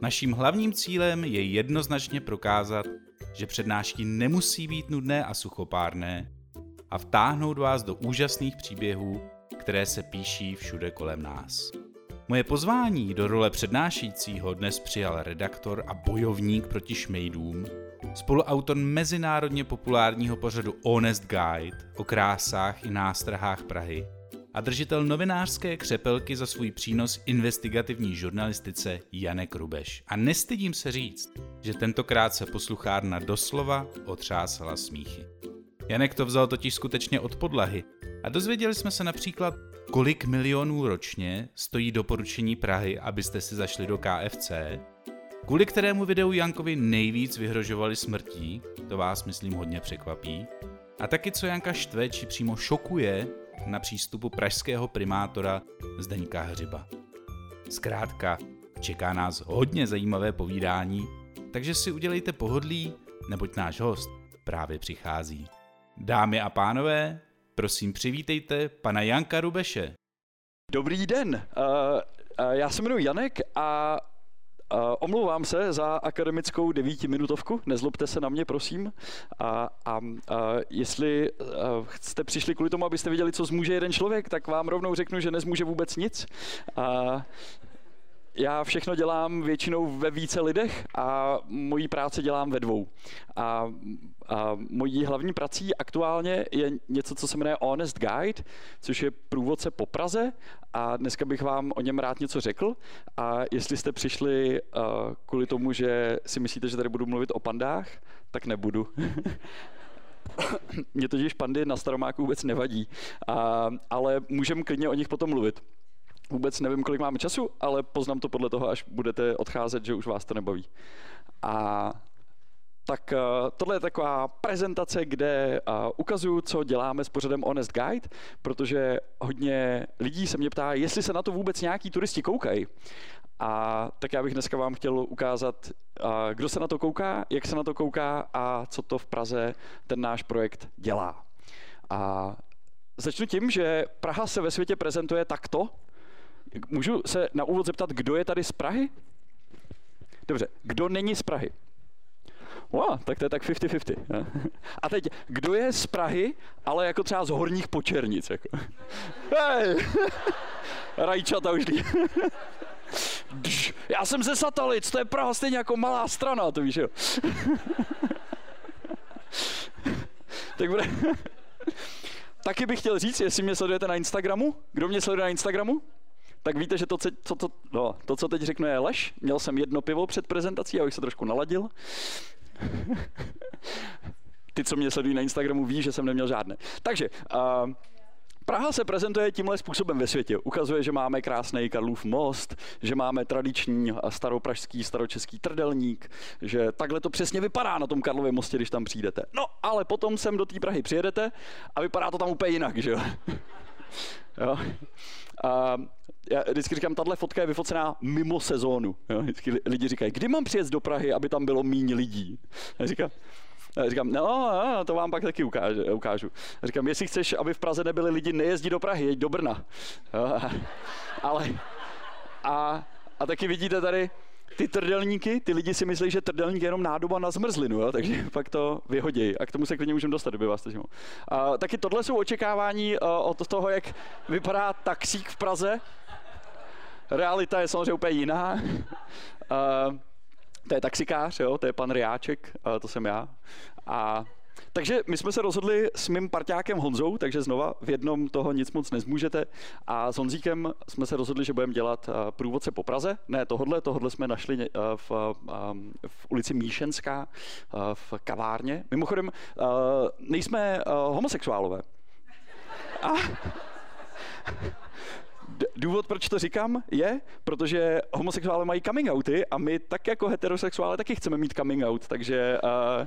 Naším hlavním cílem je jednoznačně prokázat, že přednášky nemusí být nudné a suchopárné a vtáhnout vás do úžasných příběhů, které se píší všude kolem nás. Moje pozvání do role přednášejícího dnes přijal redaktor a bojovník proti šmejdům, spoluautor mezinárodně populárního pořadu Honest Guide o krásách i nástrahách Prahy a držitel novinářské křepelky za svůj přínos investigativní žurnalistice Janek Rubeš. A nestydím se říct, že tentokrát se posluchárna doslova otřásala smíchy. Janek to vzal totiž skutečně od podlahy a dozvěděli jsme se například, kolik milionů ročně stojí doporučení Prahy, abyste si zašli do KFC, kvůli kterému videu Jankovi nejvíc vyhrožovali smrtí, to vás myslím hodně překvapí, a taky co Janka štve či přímo šokuje na přístupu pražského primátora Zdeňka Hřiba. Zkrátka, čeká nás hodně zajímavé povídání, takže si udělejte pohodlí, neboť náš host právě přichází. Dámy a pánové, prosím přivítejte pana Janka Rubeše. Dobrý den, uh, uh, já se jmenuji Janek a Omlouvám se za akademickou devítiminutovku, nezlobte se na mě, prosím. A, a, a jestli uh, jste přišli kvůli tomu, abyste viděli, co zmůže jeden člověk, tak vám rovnou řeknu, že nezmůže vůbec nic. A, já všechno dělám většinou ve více lidech a mojí práci dělám ve dvou. A, a mojí hlavní prací aktuálně je něco, co se jmenuje Honest Guide, což je průvodce po Praze a dneska bych vám o něm rád něco řekl. A jestli jste přišli uh, kvůli tomu, že si myslíte, že tady budu mluvit o pandách, tak nebudu. Mně totiž pandy na Staromáku vůbec nevadí, a, ale můžeme klidně o nich potom mluvit. Vůbec nevím, kolik máme času, ale poznám to podle toho, až budete odcházet, že už vás to nebaví. A tak uh, tohle je taková prezentace, kde uh, ukazuju, co děláme s pořadem Honest Guide, protože hodně lidí se mě ptá, jestli se na to vůbec nějaký turisti koukají. A tak já bych dneska vám chtěl ukázat, uh, kdo se na to kouká, jak se na to kouká a co to v Praze ten náš projekt dělá. A začnu tím, že Praha se ve světě prezentuje takto, Můžu se na úvod zeptat, kdo je tady z Prahy? Dobře, kdo není z Prahy? Wow, tak to je tak 50-50. A teď, kdo je z Prahy, ale jako třeba z horních počernic? Jako. Hej! Rajčata už Já jsem ze Satalic, to je Praha stejně jako malá strana, to víš, jo. tak bude... Taky bych chtěl říct, jestli mě sledujete na Instagramu. Kdo mě sleduje na Instagramu? Tak víte, že to, co, to, no, to, co teď řeknu, je lež. Měl jsem jedno pivo před prezentací, abych se trošku naladil. Ty, co mě sledují na Instagramu, ví, že jsem neměl žádné. Takže, uh, Praha se prezentuje tímhle způsobem ve světě. Ukazuje, že máme krásný Karlův most, že máme tradiční staropražský, staročeský trdelník, že takhle to přesně vypadá na tom Karlově mostě, když tam přijdete. No, ale potom sem do té Prahy přijedete a vypadá to tam úplně jinak, že jo? Jo? A já vždycky říkám, tahle fotka je vyfocená mimo sezónu. Jo? Vždycky lidi říkají, kdy mám přijet do Prahy, aby tam bylo méně lidí? Já říkám, já říkám, no, to vám pak taky ukážu. ukážu. Já říkám, jestli chceš, aby v Praze nebyli lidi, nejezdí do Prahy, jeď do Brna. Jo? Ale, a, a taky vidíte tady, ty trdelníky, ty lidi si myslí, že trdelník je jenom nádoba na zmrzlinu, jo? takže pak to vyhodějí. A k tomu se klidně můžeme dostat, kdyby vás to A taky tohle jsou očekávání uh, od toho, jak vypadá taxík v Praze. Realita je samozřejmě úplně jiná. Uh, to je taxikář, jo? to je pan Riáček, uh, to jsem já. A takže my jsme se rozhodli s mým parťákem Honzou, takže znova v jednom toho nic moc nezmůžete. A s Honzíkem jsme se rozhodli, že budeme dělat eh, průvodce po Praze. Ne tohle, tohle jsme našli eh, v, eh, v ulici Míšenská v kavárně. Mimochodem, nejsme homosexuálové. A důvod, proč to říkám, je, protože homosexuále mají coming outy a my tak jako heterosexuále taky chceme mít coming out, takže uh,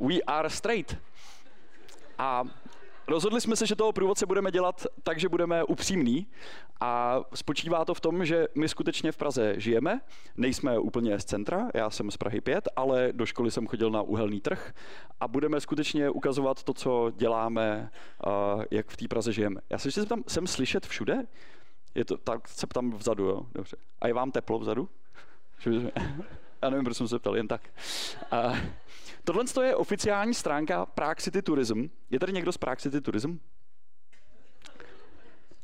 we are straight. A Rozhodli jsme se, že toho průvodce budeme dělat tak, že budeme upřímní a spočívá to v tom, že my skutečně v Praze žijeme, nejsme úplně z centra, já jsem z Prahy 5, ale do školy jsem chodil na uhelný trh a budeme skutečně ukazovat to, co děláme, jak v té Praze žijeme. Já se zeptám, jsem slyšet všude? Je to, tak se ptám vzadu, jo? Dobře. A je vám teplo vzadu? Já nevím, proč jsem se ptal, jen tak. A, tohle je oficiální stránka Prague City Tourism. Je tady někdo z Prague City Tourism?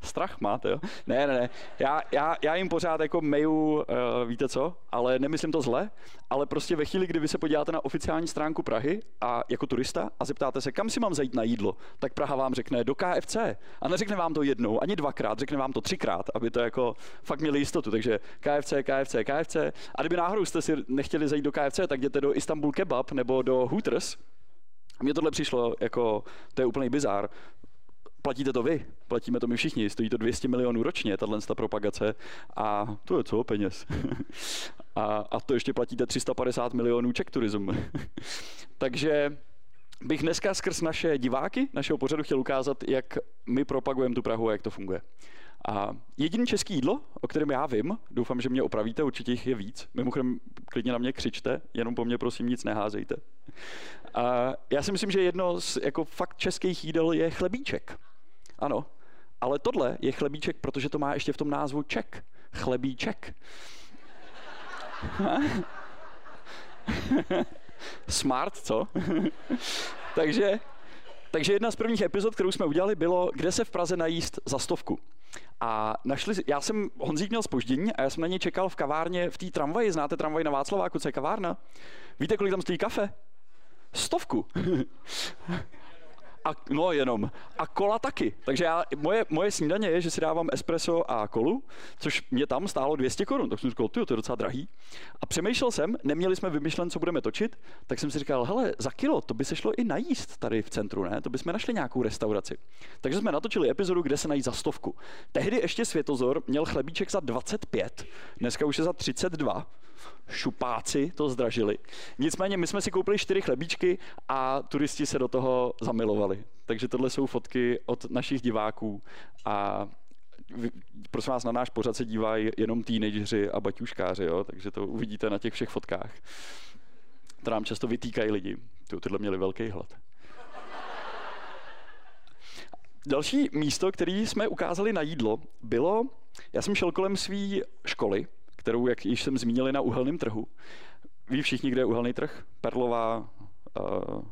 Strach máte, jo? Ne, ne, ne. Já, já, já jim pořád jako meju, uh, víte co, ale nemyslím to zle, ale prostě ve chvíli, kdy vy se podíváte na oficiální stránku Prahy a jako turista a zeptáte se, kam si mám zajít na jídlo, tak Praha vám řekne do KFC. A neřekne vám to jednou, ani dvakrát, řekne vám to třikrát, aby to jako fakt měli jistotu. Takže KFC, KFC, KFC. A kdyby náhodou jste si nechtěli zajít do KFC, tak jděte do Istanbul Kebab nebo do Hooters, mně tohle přišlo jako, to je úplný bizár platíte to vy, platíme to my všichni, stojí to 200 milionů ročně, tahle propagace a to je co peněz. a, a to ještě platíte 350 milionů Czech Tourism. Takže bych dneska skrz naše diváky našeho pořadu chtěl ukázat, jak my propagujeme tu Prahu a jak to funguje. A jediný český jídlo, o kterém já vím, doufám, že mě opravíte, určitě jich je víc. Mimochodem, klidně na mě křičte, jenom po mně prosím nic neházejte. A já si myslím, že jedno z jako fakt českých jídel je chlebíček. Ano, ale tohle je chlebíček, protože to má ještě v tom názvu ček. Chlebíček. Smart, co? takže, takže jedna z prvních epizod, kterou jsme udělali, bylo, kde se v Praze najíst za stovku. A našli, já jsem, Honzík měl spoždění a já jsem na něj čekal v kavárně v té tramvaji. Znáte tramvaj na Václaváku, co je kavárna? Víte, kolik tam stojí kafe? Stovku. A, no jenom. A kola taky. Takže já, moje, moje snídaně je, že si dávám espresso a kolu, což mě tam stálo 200 korun. Tak jsem říkal, to je docela drahý. A přemýšlel jsem, neměli jsme vymyšlen, co budeme točit, tak jsem si říkal, hele, za kilo, to by se šlo i najíst tady v centru, ne? To bychom našli nějakou restauraci. Takže jsme natočili epizodu, kde se najíst za stovku. Tehdy ještě Světozor měl chlebíček za 25, dneska už je za 32 šupáci to zdražili. Nicméně my jsme si koupili čtyři chlebíčky a turisti se do toho zamilovali. Takže tohle jsou fotky od našich diváků a prosím vás, na náš pořad se dívají jenom teenageři a baťuškáři, jo? takže to uvidíte na těch všech fotkách. To nám často vytýkají lidi. Ty, tyhle měli velký hlad. Další místo, které jsme ukázali na jídlo, bylo, já jsem šel kolem své školy, kterou, jak již jsem zmínil, na uhelném trhu. Ví všichni, kde je uhelný trh? Perlová, uh,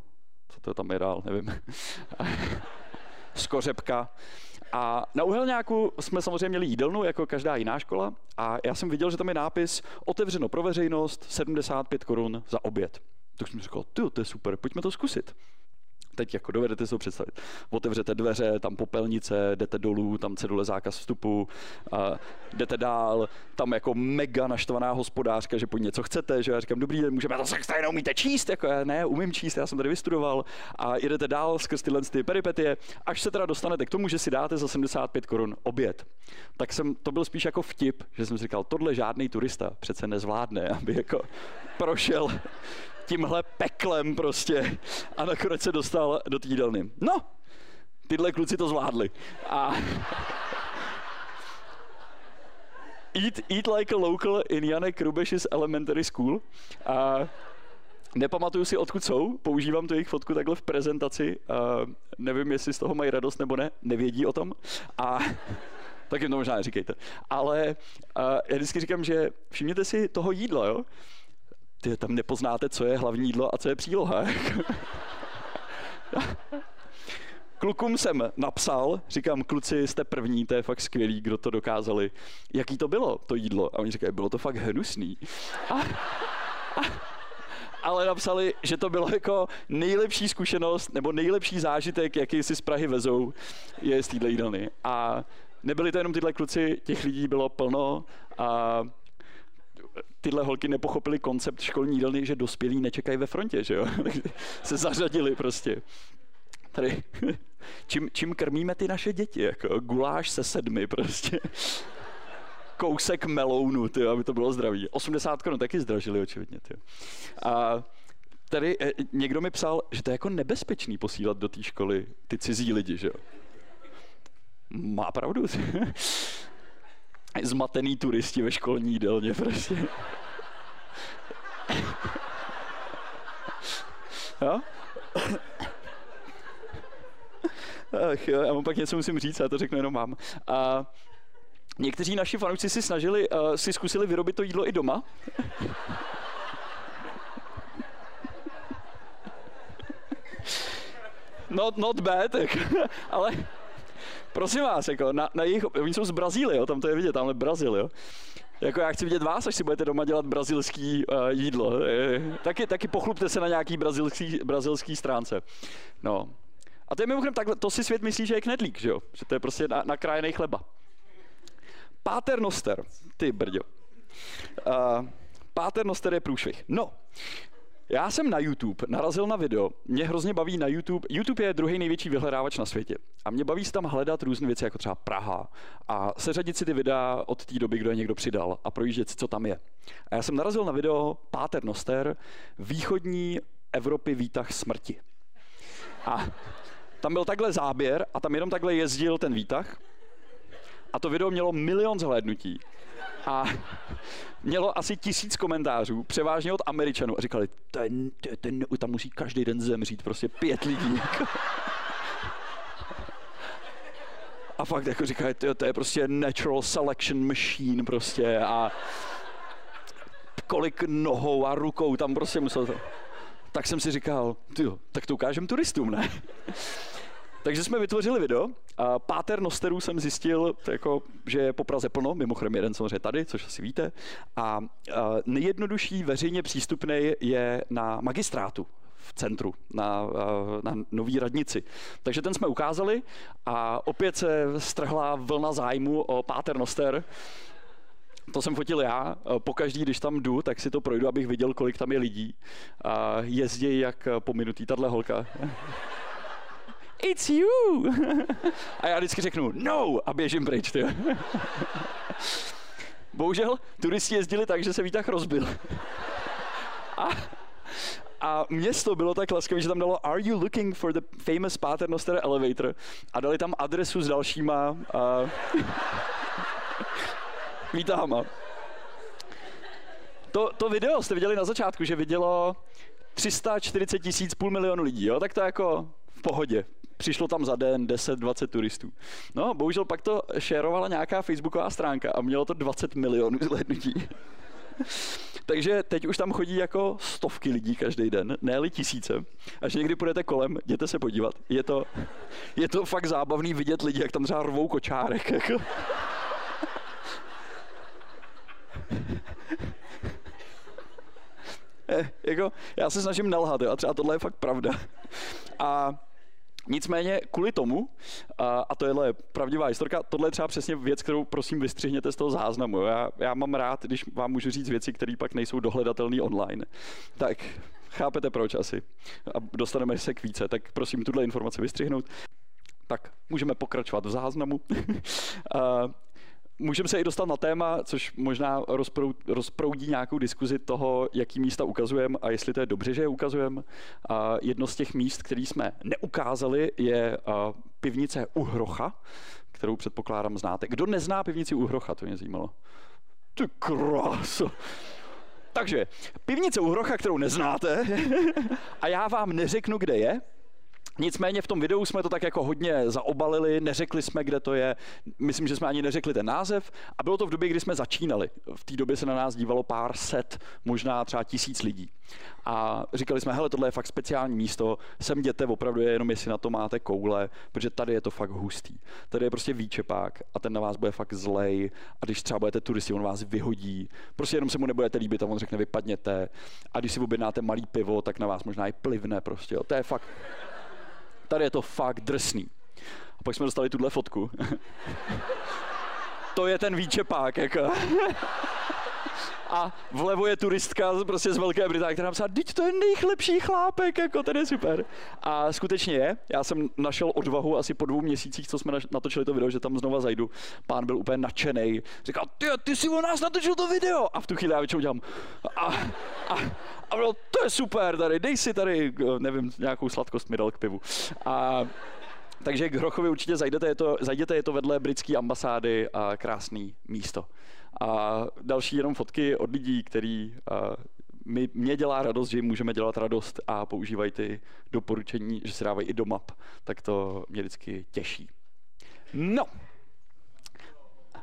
co to tam je dál, nevím. Skořepka. A na Uhelňáku jsme samozřejmě měli jídelnu, jako každá jiná škola, a já jsem viděl, že tam je nápis otevřeno pro veřejnost 75 korun za oběd. Tak jsem říkal, to je super, pojďme to zkusit teď jako dovedete si to představit. Otevřete dveře, tam popelnice, jdete dolů, tam cedule zákaz vstupu, a jdete dál, tam jako mega naštvaná hospodářka, že po něco chcete, že já říkám, dobrý den, můžeme to se umíte číst, jako já ne, umím číst, já jsem tady vystudoval a jdete dál skrz tyhle ty peripetie, až se teda dostanete k tomu, že si dáte za 75 korun oběd. Tak jsem, to byl spíš jako vtip, že jsem říkal, tohle žádný turista přece nezvládne, aby jako prošel tímhle peklem prostě a nakonec se dostal do týdelny. No, tyhle kluci to zvládli. A eat, eat like a local in Janek Rubeš's elementary school. A nepamatuju si, odkud jsou, používám tu jejich fotku takhle v prezentaci. A nevím, jestli z toho mají radost nebo ne, nevědí o tom. A tak jim to možná neříkejte. Ale uh, já vždycky říkám, že všimněte si toho jídla, jo? Ty tam nepoznáte, co je hlavní jídlo a co je příloha. Klukům jsem napsal, říkám, kluci, jste první, to je fakt skvělý, kdo to dokázali. Jaký to bylo, to jídlo? A oni říkají, bylo to fakt hnusný. A, a, ale napsali, že to bylo jako nejlepší zkušenost nebo nejlepší zážitek, jaký si z Prahy vezou, je z téhle jídelny. A nebyli to jenom tyhle kluci, těch lidí bylo plno a tyhle holky nepochopili koncept školní jídelny, že dospělí nečekají ve frontě, že jo? se zařadili prostě. Tady Čím, čím krmíme ty naše děti? Jako guláš se sedmi prostě. Kousek melounu, ty, aby to bylo zdraví. 80 korun taky zdražili, očividně. Ty. A tady eh, někdo mi psal, že to je jako nebezpečný posílat do té školy ty cizí lidi, že jo? Má pravdu. Zmatený turisti ve školní jídelně prostě. jo? Ach jo, já vám pak něco musím říct, já to řeknu jenom mám. A někteří naši fanoušci si snažili, uh, si zkusili vyrobit to jídlo i doma. not, not bad, tak, ale prosím vás, jako na, na jejich, oni jsou z Brazílie, tam to je vidět, tamhle Brazil, jo. Jako já chci vidět vás, až si budete doma dělat brazilský uh, jídlo. taky, taky pochlupte se na nějaký brazilský, brazilský stránce. No. A to je mimochodem takhle, to si svět myslí, že je knedlík, že jo? Že to je prostě na, nakrájený chleba. Páter Noster, ty brďo. Uh, Páter Noster je průšvih. No, já jsem na YouTube narazil na video, mě hrozně baví na YouTube, YouTube je druhý největší vyhledávač na světě. A mě baví se tam hledat různé věci, jako třeba Praha. A seřadit si ty videa od té doby, kdo je někdo přidal a projíždět si, co tam je. A já jsem narazil na video Páter Noster, východní Evropy výtah smrti. A tam byl takhle záběr a tam jenom takhle jezdil ten výtah. A to video mělo milion zhlédnutí a mělo asi tisíc komentářů, převážně od Američanů a říkali, ten, ten, ten, tam musí každý den zemřít, prostě pět lidí. A fakt jako říkají, to, je prostě natural selection machine prostě a kolik nohou a rukou tam prostě musel to. Tak jsem si říkal, tyjo, tak to ukážem turistům, ne? Takže jsme vytvořili video. A Páter Nosterů jsem zjistil, jako, že je po Praze plno, mimochodem jeden samozřejmě tady, což asi víte. A, a nejjednodušší veřejně přístupný je na magistrátu v centru, na, na nový radnici. Takže ten jsme ukázali a opět se strhla vlna zájmu o Páter Noster. To jsem fotil já. Pokaždý, když tam jdu, tak si to projdu, abych viděl, kolik tam je lidí. A jezdí jak pominutý tahle holka it's you. A já vždycky řeknu, no, a běžím pryč, ty. Bohužel turisti jezdili tak, že se výtah rozbil. A, a město bylo tak laskavé, že tam dalo Are you looking for the famous Paternoster elevator? A dali tam adresu s dalšíma uh, výtahama. To, to video jste viděli na začátku, že vidělo 340 tisíc, půl milionu lidí, jo? tak to jako v pohodě přišlo tam za den 10-20 turistů. No, bohužel pak to šerovala nějaká facebooková stránka a mělo to 20 milionů zhlédnutí. Takže teď už tam chodí jako stovky lidí každý den, ne tisíce. Až někdy půjdete kolem, jděte se podívat. Je to, je to fakt zábavný vidět lidi, jak tam třeba rvou kočárek. Jako. Eh, jako, já se snažím nelhat, jo, a třeba tohle je fakt pravda. A Nicméně kvůli tomu, a, a to je pravdivá historka, tohle je třeba přesně věc, kterou prosím vystřihněte z toho záznamu. Já, já mám rád, když vám můžu říct věci, které pak nejsou dohledatelné online. Tak chápete proč asi. A dostaneme se k více, tak prosím tuhle informaci vystřihnout. Tak můžeme pokračovat v záznamu. Můžeme se i dostat na téma, což možná rozproudí nějakou diskuzi toho, jaký místa ukazujeme a jestli to je dobře, že je ukazujeme. A jedno z těch míst, které jsme neukázali, je pivnice Uhrocha, kterou předpokládám znáte. Kdo nezná pivnici Uhrocha, to mě zajímalo. Ty kráso. Takže, pivnice Uhrocha, kterou neznáte, a já vám neřeknu, kde je, Nicméně v tom videu jsme to tak jako hodně zaobalili, neřekli jsme, kde to je, myslím, že jsme ani neřekli ten název a bylo to v době, kdy jsme začínali. V té době se na nás dívalo pár set, možná třeba tisíc lidí. A říkali jsme, hele, tohle je fakt speciální místo, sem jděte opravdu je jenom, jestli na to máte koule, protože tady je to fakt hustý. Tady je prostě výčepák a ten na vás bude fakt zlej a když třeba budete turisti, on vás vyhodí, prostě jenom se mu nebudete líbit a on řekne, vypadněte. A když si objednáte malý pivo, tak na vás možná i plivne prostě, jo. to je fakt tady je to fakt drsný. A pak jsme dostali tuhle fotku. to je ten výčepák, jako. A vlevo je turistka prostě z Velké Británie, která napsala, teď to je nejlepší chlápek, jako ten je super. A skutečně je. Já jsem našel odvahu asi po dvou měsících, co jsme natočili to video, že tam znova zajdu. Pán byl úplně nadšený. Říkal, ty, ty si u nás natočil to video. A v tu chvíli já většinou dělám. A, a, a bylo, to je super tady, dej si tady, nevím, nějakou sladkost mi dal k pivu. A, takže k Hrochovi určitě zajdete, je to, zajděte, je to vedle britské ambasády a krásný místo. A další jenom fotky od lidí, který mi, mě dělá radost, že jim můžeme dělat radost a používají ty doporučení, že se dávají i do map, tak to mě vždycky těší. No,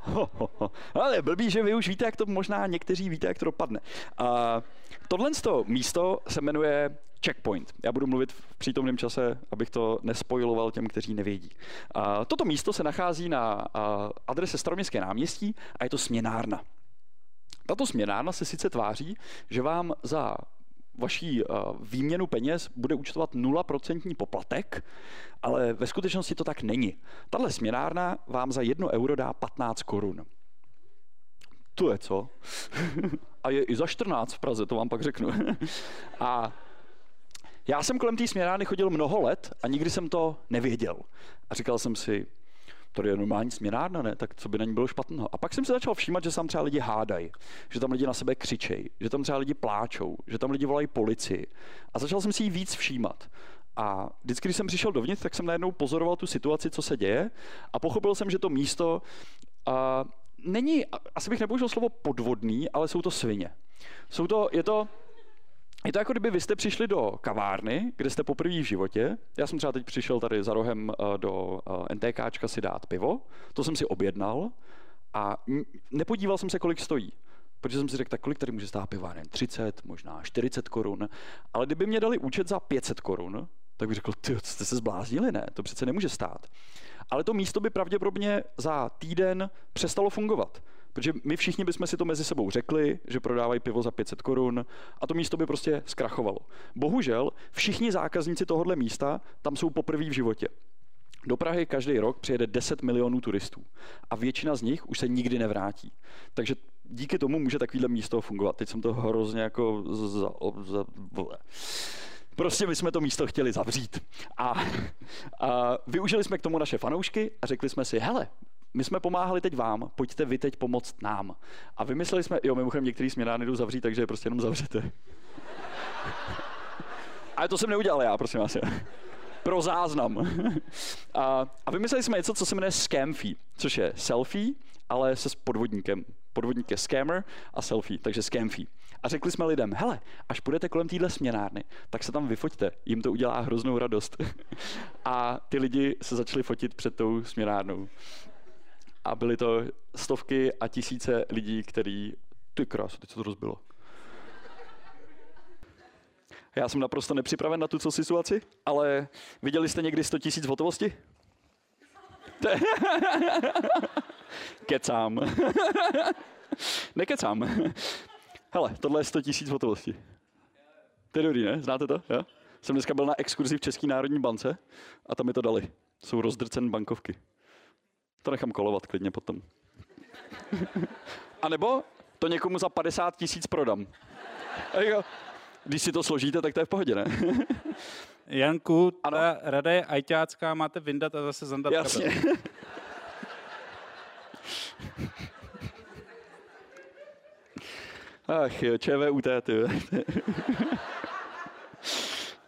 Ho, ho, ho. Ale blbý, že vy už víte, jak to možná někteří víte, jak to dopadne. A tohle místo se jmenuje checkpoint. Já budu mluvit v přítomném čase, abych to nespojiloval těm, kteří nevědí. A toto místo se nachází na adrese Staroměstské náměstí a je to směnárna. Tato směnárna se sice tváří, že vám za vaší výměnu peněz bude účtovat 0% poplatek, ale ve skutečnosti to tak není. Tahle směnárna vám za 1 euro dá 15 korun. To je co? A je i za 14 v Praze, to vám pak řeknu. A já jsem kolem té směnárny chodil mnoho let a nikdy jsem to nevěděl. A říkal jsem si, to je normální směnárna, ne? Tak co by na ní bylo špatného? A pak jsem se začal všímat, že tam třeba lidi hádají, že tam lidi na sebe křičejí, že tam třeba lidi pláčou, že tam lidi volají policii. A začal jsem si jí víc všímat. A vždycky, když jsem přišel dovnitř, tak jsem najednou pozoroval tu situaci, co se děje a pochopil jsem, že to místo uh, není, asi bych nepoužil slovo podvodný, ale jsou to svině. Jsou to, je to, je to jako kdyby vy jste přišli do kavárny, kde jste poprvé v životě. Já jsem třeba teď přišel tady za rohem eh, do eh, NTKčka si dát pivo. To jsem si objednal a nepodíval jsem se, kolik stojí. Protože jsem si řekl, tak kolik tady může stát piva? 30, možná 40 korun. Ale kdyby mě dali účet za 500 korun, tak bych řekl, ty jste se zbláznili, ne? To přece nemůže stát. Ale to místo by pravděpodobně za týden přestalo fungovat. Protože my všichni bychom si to mezi sebou řekli, že prodávají pivo za 500 korun a to místo by prostě zkrachovalo. Bohužel všichni zákazníci tohohle místa tam jsou poprvé v životě. Do Prahy každý rok přijede 10 milionů turistů a většina z nich už se nikdy nevrátí. Takže díky tomu může takovýhle místo fungovat. Teď jsem to hrozně jako za, za, Prostě my jsme to místo chtěli zavřít. A, a využili jsme k tomu naše fanoušky a řekli jsme si, hele, my jsme pomáhali teď vám, pojďte vy teď pomoct nám. A vymysleli jsme, jo, mimochodem některý směnárny jdou zavřít, takže je prostě jenom zavřete. Ale to jsem neudělal já, prosím vás. Pro záznam. a, a vymysleli jsme něco, co se jmenuje scam fee, což je selfie, ale se s podvodníkem. Podvodník je scammer a selfie, takže scam fee. A řekli jsme lidem, hele, až půjdete kolem téhle směnárny, tak se tam vyfoťte, jim to udělá hroznou radost. a ty lidi se začali fotit před tou směnárnou a byly to stovky a tisíce lidí, který, ty krás, teď se to rozbilo. Já jsem naprosto nepřipraven na tu situaci, ale viděli jste někdy 100 tisíc hotovosti? Kecám. Nekecám. Hele, tohle je 100 tisíc hotovosti. To je dobrý, ne? Znáte to? Jo? Jsem dneska byl na exkurzi v České národní bance a tam mi to dali. Jsou rozdrcen bankovky. To nechám kolovat klidně potom. A nebo to někomu za 50 tisíc prodám. Když si to složíte, tak to je v pohodě, ne? Janku, ta ano? rada je ajťácká, máte vyndat a zase zandat Jasně. Kabel. Ach jo, ČVUT, ty.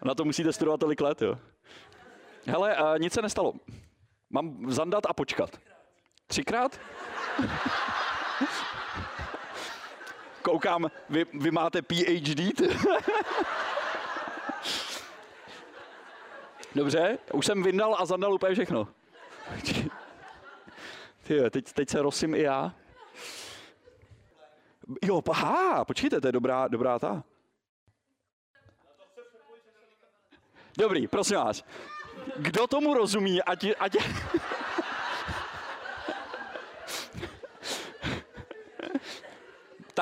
Na to musíte studovat tolik let, jo. Hele, nic se nestalo. Mám zandat a počkat. Třikrát? Koukám, vy, vy máte PhD? Dobře, už jsem vyndal a zandal úplně všechno. Ty, teď, teď se rosím i já. Jo, aha, počkejte, to je dobrá, dobrá ta. Dobrý, prosím vás. Kdo tomu rozumí, ať, ať...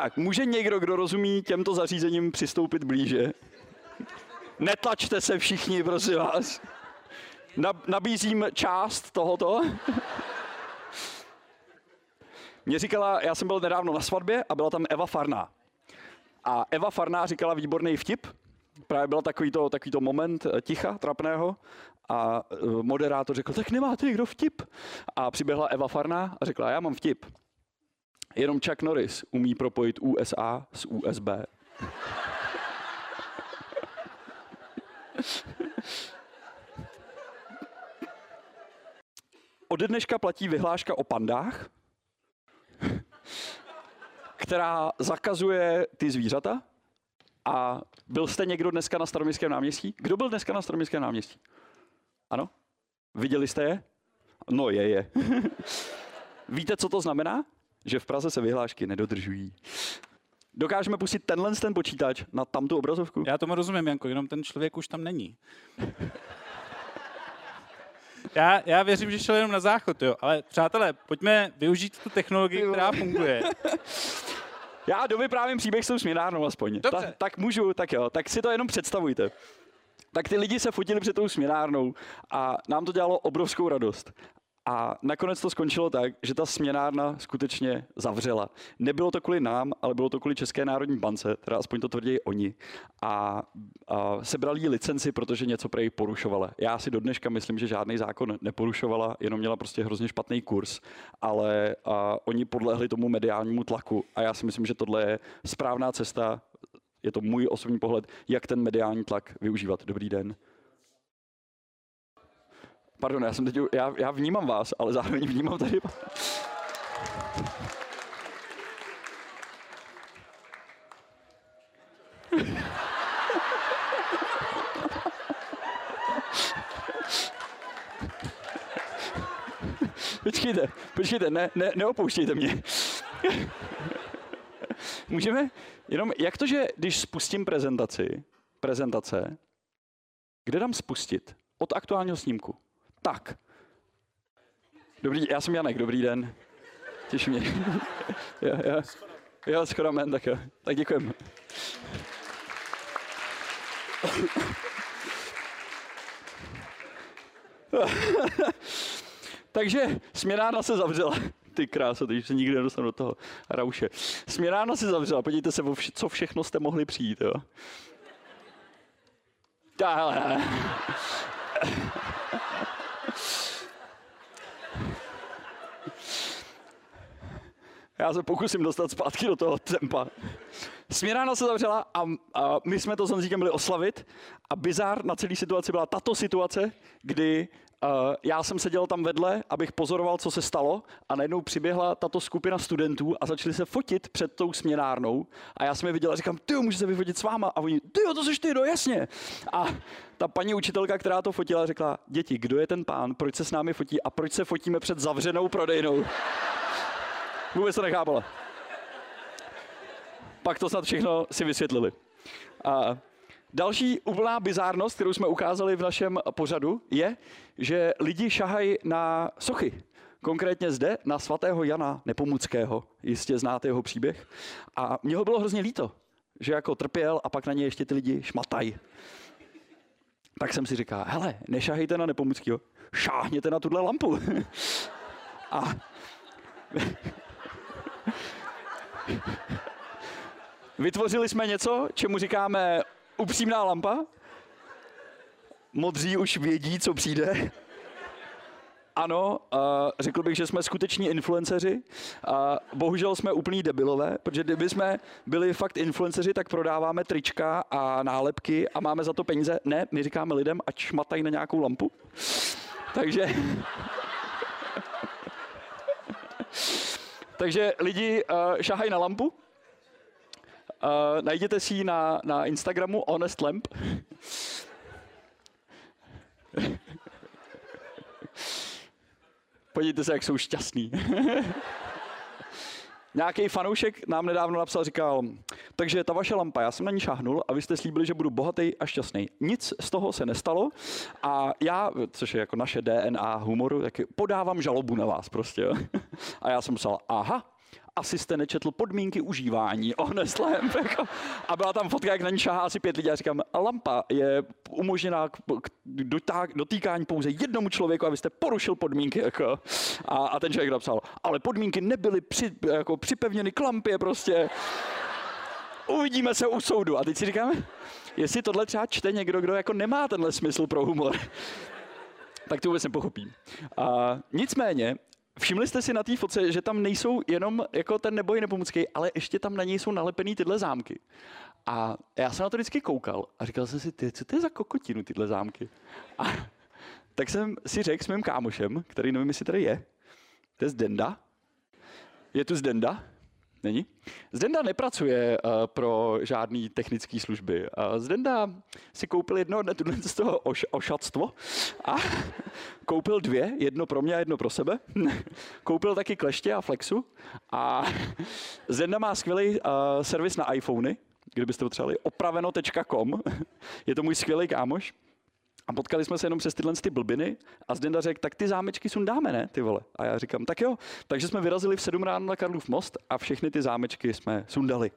tak, může někdo, kdo rozumí těmto zařízením, přistoupit blíže? Netlačte se všichni, prosím vás. Nabízím část tohoto. Mě říkala, já jsem byl nedávno na svatbě a byla tam Eva Farná. A Eva Farná říkala výborný vtip, právě byl takový takový to moment eh, ticha, trapného a eh, moderátor řekl, tak nemáte někdo vtip? A přiběhla Eva Farná a řekla, já mám vtip. Jenom Chuck Norris umí propojit USA s USB. Od dneška platí vyhláška o pandách, která zakazuje ty zvířata. A byl jste někdo dneska na Staroměstském náměstí? Kdo byl dneska na Staroměstském náměstí? Ano? Viděli jste je? No je, je. Víte, co to znamená? Že v Praze se vyhlášky nedodržují. Dokážeme pustit tenhle ten počítač na tamtu obrazovku? Já tomu rozumím, Janko, jenom ten člověk už tam není. Já, já věřím, že šel jenom na záchod, jo, ale přátelé, pojďme využít tu technologii, která funguje. Já dovyprávím příběh s tou směnárnou aspoň. Dobře. Ta, tak můžu, tak jo, tak si to jenom představujte. Tak ty lidi se fotili před tou směnárnou a nám to dělalo obrovskou radost. A nakonec to skončilo tak, že ta směnárna skutečně zavřela. Nebylo to kvůli nám, ale bylo to kvůli České národní bance, teda aspoň to tvrdí oni. A, a sebrali jí licenci, protože něco prej porušovala. Já si do dneška myslím, že žádný zákon neporušovala, jenom měla prostě hrozně špatný kurz, ale a, oni podlehli tomu mediálnímu tlaku. A já si myslím, že tohle je správná cesta, je to můj osobní pohled, jak ten mediální tlak využívat. Dobrý den. Pardon, já jsem teď, já, já vnímám vás, ale zároveň vnímám tady. Počkejte, počkejte, ne, ne, neopouštějte mě. Můžeme, jenom, jak to, že když spustím prezentaci, prezentace, kde dám spustit? Od aktuálního snímku. Tak. Dobrý, já jsem Janek, dobrý den. Těší mě. jo, jo. Jo, schoda men, tak jo. Tak děkujeme. Takže směnárna se zavřela. Ty krása, teď se nikdy nedostanu do toho rauše. Směnárna se zavřela, podívejte se, co všechno jste mohli přijít, jo. Tahle. Já se pokusím dostat zpátky do toho tempa. Směrána se zavřela a, a my jsme to s Honzíkem byli oslavit a bizár na celé situaci byla tato situace, kdy uh, já jsem seděl tam vedle, abych pozoroval, co se stalo a najednou přiběhla tato skupina studentů a začali se fotit před tou směnárnou a já jsem je viděl a říkám, ty můžu se vyfotit s váma a oni, ty to jsi ty, no jasně. A ta paní učitelka, která to fotila, řekla, děti, kdo je ten pán, proč se s námi fotí a proč se fotíme před zavřenou prodejnou? Vůbec to nechápala. Pak to snad všechno si vysvětlili. A další úplná bizárnost, kterou jsme ukázali v našem pořadu, je, že lidi šahají na sochy. Konkrétně zde na svatého Jana Nepomuckého. Jistě znáte jeho příběh. A mně ho bylo hrozně líto, že jako trpěl a pak na něj ještě ty lidi šmatají. Tak jsem si říkal, hele, nešahejte na Nepomuckého, šáhněte na tuhle lampu. a Vytvořili jsme něco, čemu říkáme upřímná lampa. Modří už vědí, co přijde. Ano, řekl bych, že jsme skuteční influenceři. Bohužel jsme úplný debilové, protože kdyby jsme byli fakt influenceři, tak prodáváme trička a nálepky a máme za to peníze. Ne, my říkáme lidem, ať šmatají na nějakou lampu. Takže... Takže lidi uh, šahají na lampu. Uh, najděte si ji na, na Instagramu Honest Lamp. Podívejte se, jak jsou šťastní. Nějaký fanoušek nám nedávno napsal, říkal, takže ta vaše lampa, já jsem na ní šáhnul a vy jste slíbili, že budu bohatý a šťastný. Nic z toho se nestalo a já, což je jako naše DNA humoru, tak podávám žalobu na vás prostě. A já jsem psal, aha, asi jste nečetl podmínky užívání Honest Lamp. Jako. A byla tam fotka, jak na ní šahá asi pět lidí. A říkám, lampa je umožněná k dotýkání pouze jednomu člověku a vy jste porušil podmínky. Jako. A, a, ten člověk napsal, ale podmínky nebyly při, jako připevněny k lampě prostě. uvidíme se u soudu. A teď si říkáme, jestli tohle třeba čte někdo, kdo jako nemá tenhle smysl pro humor, tak to vůbec nepochopím. A nicméně, Všimli jste si na té fotce, že tam nejsou jenom jako ten neboj nepomůcky, ale ještě tam na něj jsou nalepený tyhle zámky. A já jsem na to vždycky koukal a říkal jsem si, ty, co to je za kokotinu tyhle zámky? A tak jsem si řekl s mým kámošem, který nevím, jestli tady je, to je Zdenda. Je tu Zdenda? Není? Zdenda nepracuje uh, pro žádný technické služby. Uh, Zdenda si koupil jedno dne z toho oš, ošatstvo a koupil dvě, jedno pro mě a jedno pro sebe. koupil taky kleště a flexu a Zdenda má skvělý uh, servis na iPhony, kdybyste potřebovali, opraveno.com. Je to můj skvělý kámoš. A potkali jsme se jenom přes tyhle ty blbiny a Zdenda řekl, tak ty zámečky sundáme, ne, ty vole. A já říkám, tak jo. Takže jsme vyrazili v 7 ráno na Karlův most a všechny ty zámečky jsme sundali.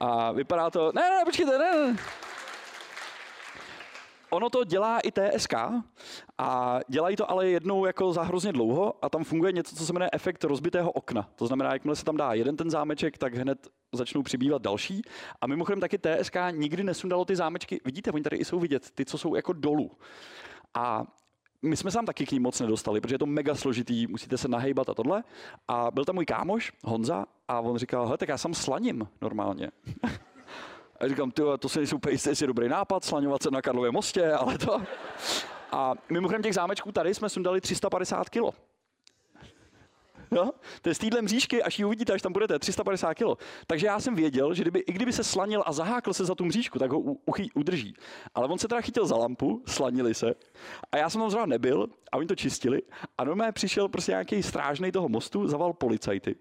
A vypadá to, ne, ne, počkejte, ne, ne. Ono to dělá i TSK a dělají to ale jednou jako za hrozně dlouho a tam funguje něco, co se jmenuje efekt rozbitého okna. To znamená, jakmile se tam dá jeden ten zámeček, tak hned začnou přibývat další. A mimochodem taky TSK nikdy nesundalo ty zámečky. Vidíte, oni tady i jsou vidět, ty, co jsou jako dolů. A my jsme tam taky k ním moc nedostali, protože je to mega složitý, musíte se nahejbat a tohle. A byl tam můj kámoš, Honza, a on říkal, hele, tak já jsem slaním normálně. A říkám, ty, to se nejsou úplně jistě, jestli je dobrý nápad, slaňovat se na Karlově mostě, ale to... A mimochodem těch zámečků tady jsme sundali 350 kilo. Jo? To je z téhle mřížky, až ji uvidíte, až tam budete, 350 kg. Takže já jsem věděl, že kdyby, i kdyby se slanil a zahákl se za tu mřížku, tak ho uchy, udrží. Ale on se teda chytil za lampu, slanili se. A já jsem tam zrovna nebyl a oni to čistili. A normálně přišel prostě nějaký strážný toho mostu, zaval policajty.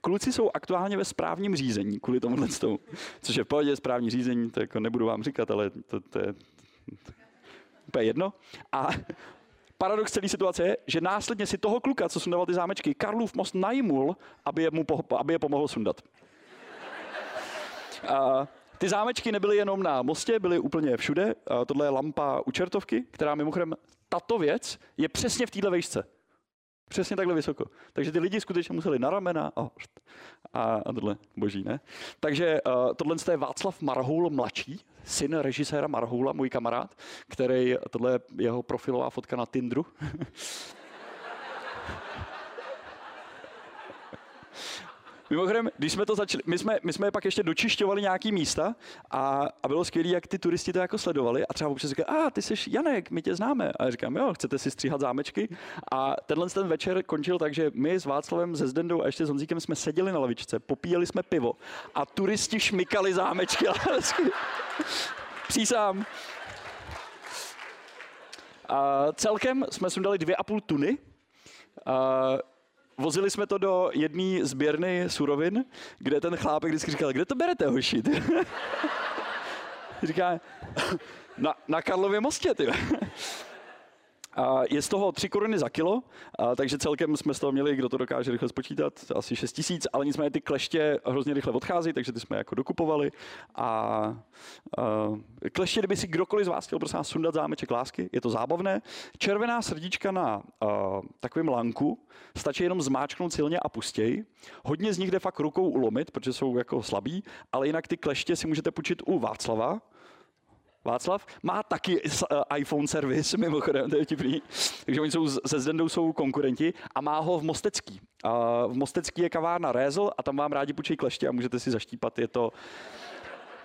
Kluci jsou aktuálně ve správním řízení kvůli tomuhle tomu. Což je v pohodě správní řízení, to jako nebudu vám říkat, ale to, to je úplně jedno. A paradox celé situace je, že následně si toho kluka, co sundával ty zámečky, Karlův most najmul, aby je, mu po, aby je pomohl sundat. A ty zámečky nebyly jenom na mostě, byly úplně všude. A tohle je lampa u čertovky, která mimochodem, tato věc je přesně v této vejšce. Přesně takhle vysoko. Takže ty lidi skutečně museli na ramena a, a, tohle boží, ne? Takže uh, tohle je Václav Marhoul mladší, syn režiséra Marhoula, můj kamarád, který, tohle je jeho profilová fotka na Tindru. Mimochodem, když jsme to začali, my jsme, my jsme pak ještě dočišťovali nějaký místa a, a bylo skvělé, jak ty turisti to jako sledovali a třeba občas říkali, a ty jsi Janek, my tě známe. A já říkám, jo, chcete si stříhat zámečky? A tenhle ten večer končil tak, že my s Václavem, se Zdendou a ještě s Honzíkem jsme seděli na lavičce, popíjeli jsme pivo a turisti šmykali zámečky. Přísám. A celkem jsme sundali dvě a půl tuny. A Vozili jsme to do jedné sběrny surovin, kde ten chlápek vždycky říkal, kde to berete, hoši? Říká, na, na Karlově mostě, ty. Je z toho 3 koruny za kilo, takže celkem jsme z toho měli, kdo to dokáže rychle spočítat, asi 6 tisíc, ale nicméně ty kleště hrozně rychle odchází, takže ty jsme jako dokupovali. A, a kleště, kdyby si kdokoliv z vás chtěl prosím sundat zámeček lásky, je to zábavné. Červená srdíčka na a, takovém lanku, stačí jenom zmáčknout silně a pustěj. Hodně z nich jde fakt rukou ulomit, protože jsou jako slabí, ale jinak ty kleště si můžete půjčit u Václava, Václav má taky eh, iPhone servis, mimochodem, to je vtipný. Takže oni jsou se Zdendou jsou konkurenti a má ho v Mostecký. A v Mostecký je kavárna Rézl a tam vám rádi půjčí kleště a můžete si zaštípat. Je to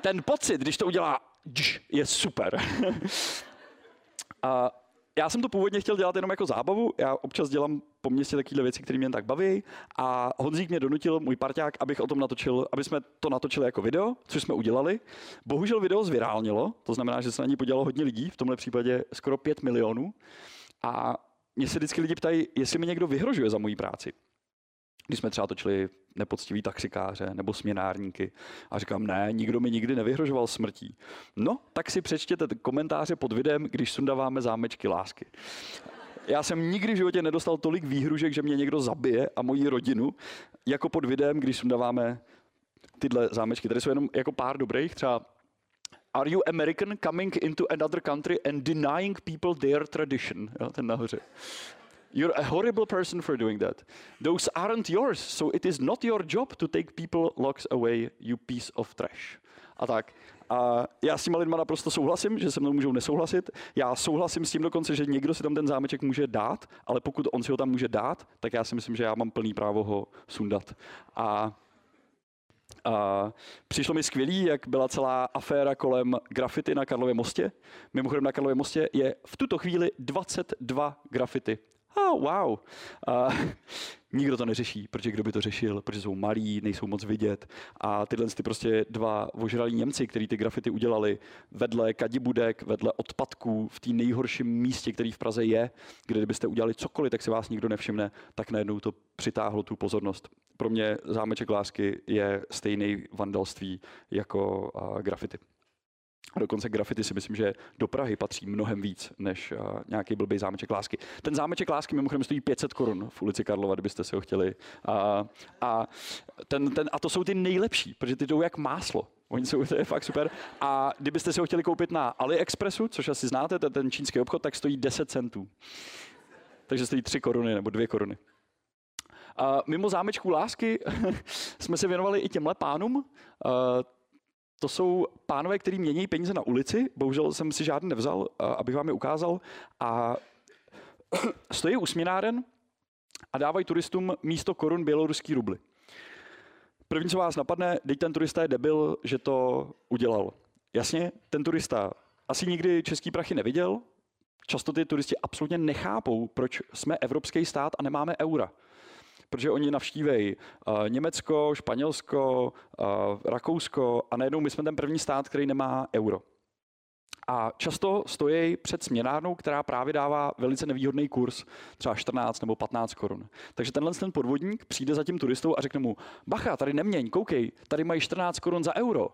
ten pocit, když to udělá, je super. a já jsem to původně chtěl dělat jenom jako zábavu, já občas dělám po městě takovéhle věci, které mě jen tak baví. A Honzík mě donutil, můj parťák, abych o tom natočil, aby jsme to natočili jako video, což jsme udělali. Bohužel video zvirálnilo, to znamená, že se na ní podělalo hodně lidí, v tomhle případě skoro 5 milionů. A mě se vždycky lidi ptají, jestli mi někdo vyhrožuje za moji práci když jsme třeba točili nepoctivý taxikáře nebo směnárníky. A říkám, ne, nikdo mi nikdy nevyhrožoval smrtí. No, tak si přečtěte komentáře pod videem, když sundáváme zámečky lásky. Já jsem nikdy v životě nedostal tolik výhružek, že mě někdo zabije a moji rodinu, jako pod videem, když sundáváme tyhle zámečky. Tady jsou jenom jako pár dobrých, třeba Are you American coming into another country and denying people their tradition? Jo, ten nahoře. You're a horrible person for doing that. Those aren't yours, so it is not your job to take people locks away, you piece of trash. A tak. A já s těma lidma naprosto souhlasím, že se mnou můžou nesouhlasit. Já souhlasím s tím dokonce, že někdo si tam ten zámeček může dát, ale pokud on si ho tam může dát, tak já si myslím, že já mám plný právo ho sundat. A a přišlo mi skvělý, jak byla celá aféra kolem grafity na Karlově mostě. Mimochodem na Karlově mostě je v tuto chvíli 22 grafity oh, wow. A nikdo to neřeší, protože kdo by to řešil, protože jsou malí, nejsou moc vidět. A tyhle ty prostě dva ožralí Němci, kteří ty grafity udělali vedle kadibudek, vedle odpadků, v té nejhorším místě, který v Praze je, kde kdybyste udělali cokoliv, tak si vás nikdo nevšimne, tak najednou to přitáhlo tu pozornost. Pro mě zámeček lásky je stejný vandalství jako grafity. A dokonce grafity si myslím, že do Prahy patří mnohem víc než uh, nějaký blbý zámeček lásky. Ten zámeček lásky mimochodem stojí 500 korun v ulici Karlova, kdybyste si ho chtěli. Uh, a, ten, ten, a to jsou ty nejlepší, protože ty jdou jak máslo. Oni jsou, to je fakt super. A kdybyste si ho chtěli koupit na AliExpressu, což asi znáte, ten, ten čínský obchod, tak stojí 10 centů. Takže stojí 3 koruny nebo 2 koruny. A mimo zámečků lásky jsme se věnovali i těmhle pánům. To jsou pánové, kteří mění peníze na ulici. Bohužel jsem si žádný nevzal, abych vám je ukázal. A stojí u směnáren a dávají turistům místo korun běloruský rubly. První, co vás napadne, teď ten turista je debil, že to udělal. Jasně, ten turista asi nikdy český prachy neviděl. Často ty turisti absolutně nechápou, proč jsme evropský stát a nemáme eura protože oni navštívejí uh, Německo, Španělsko, uh, Rakousko a najednou my jsme ten první stát, který nemá euro. A často stojí před směnárnou, která právě dává velice nevýhodný kurz, třeba 14 nebo 15 korun. Takže tenhle ten podvodník přijde za tím turistou a řekne mu, bacha, tady neměň, koukej, tady mají 14 korun za euro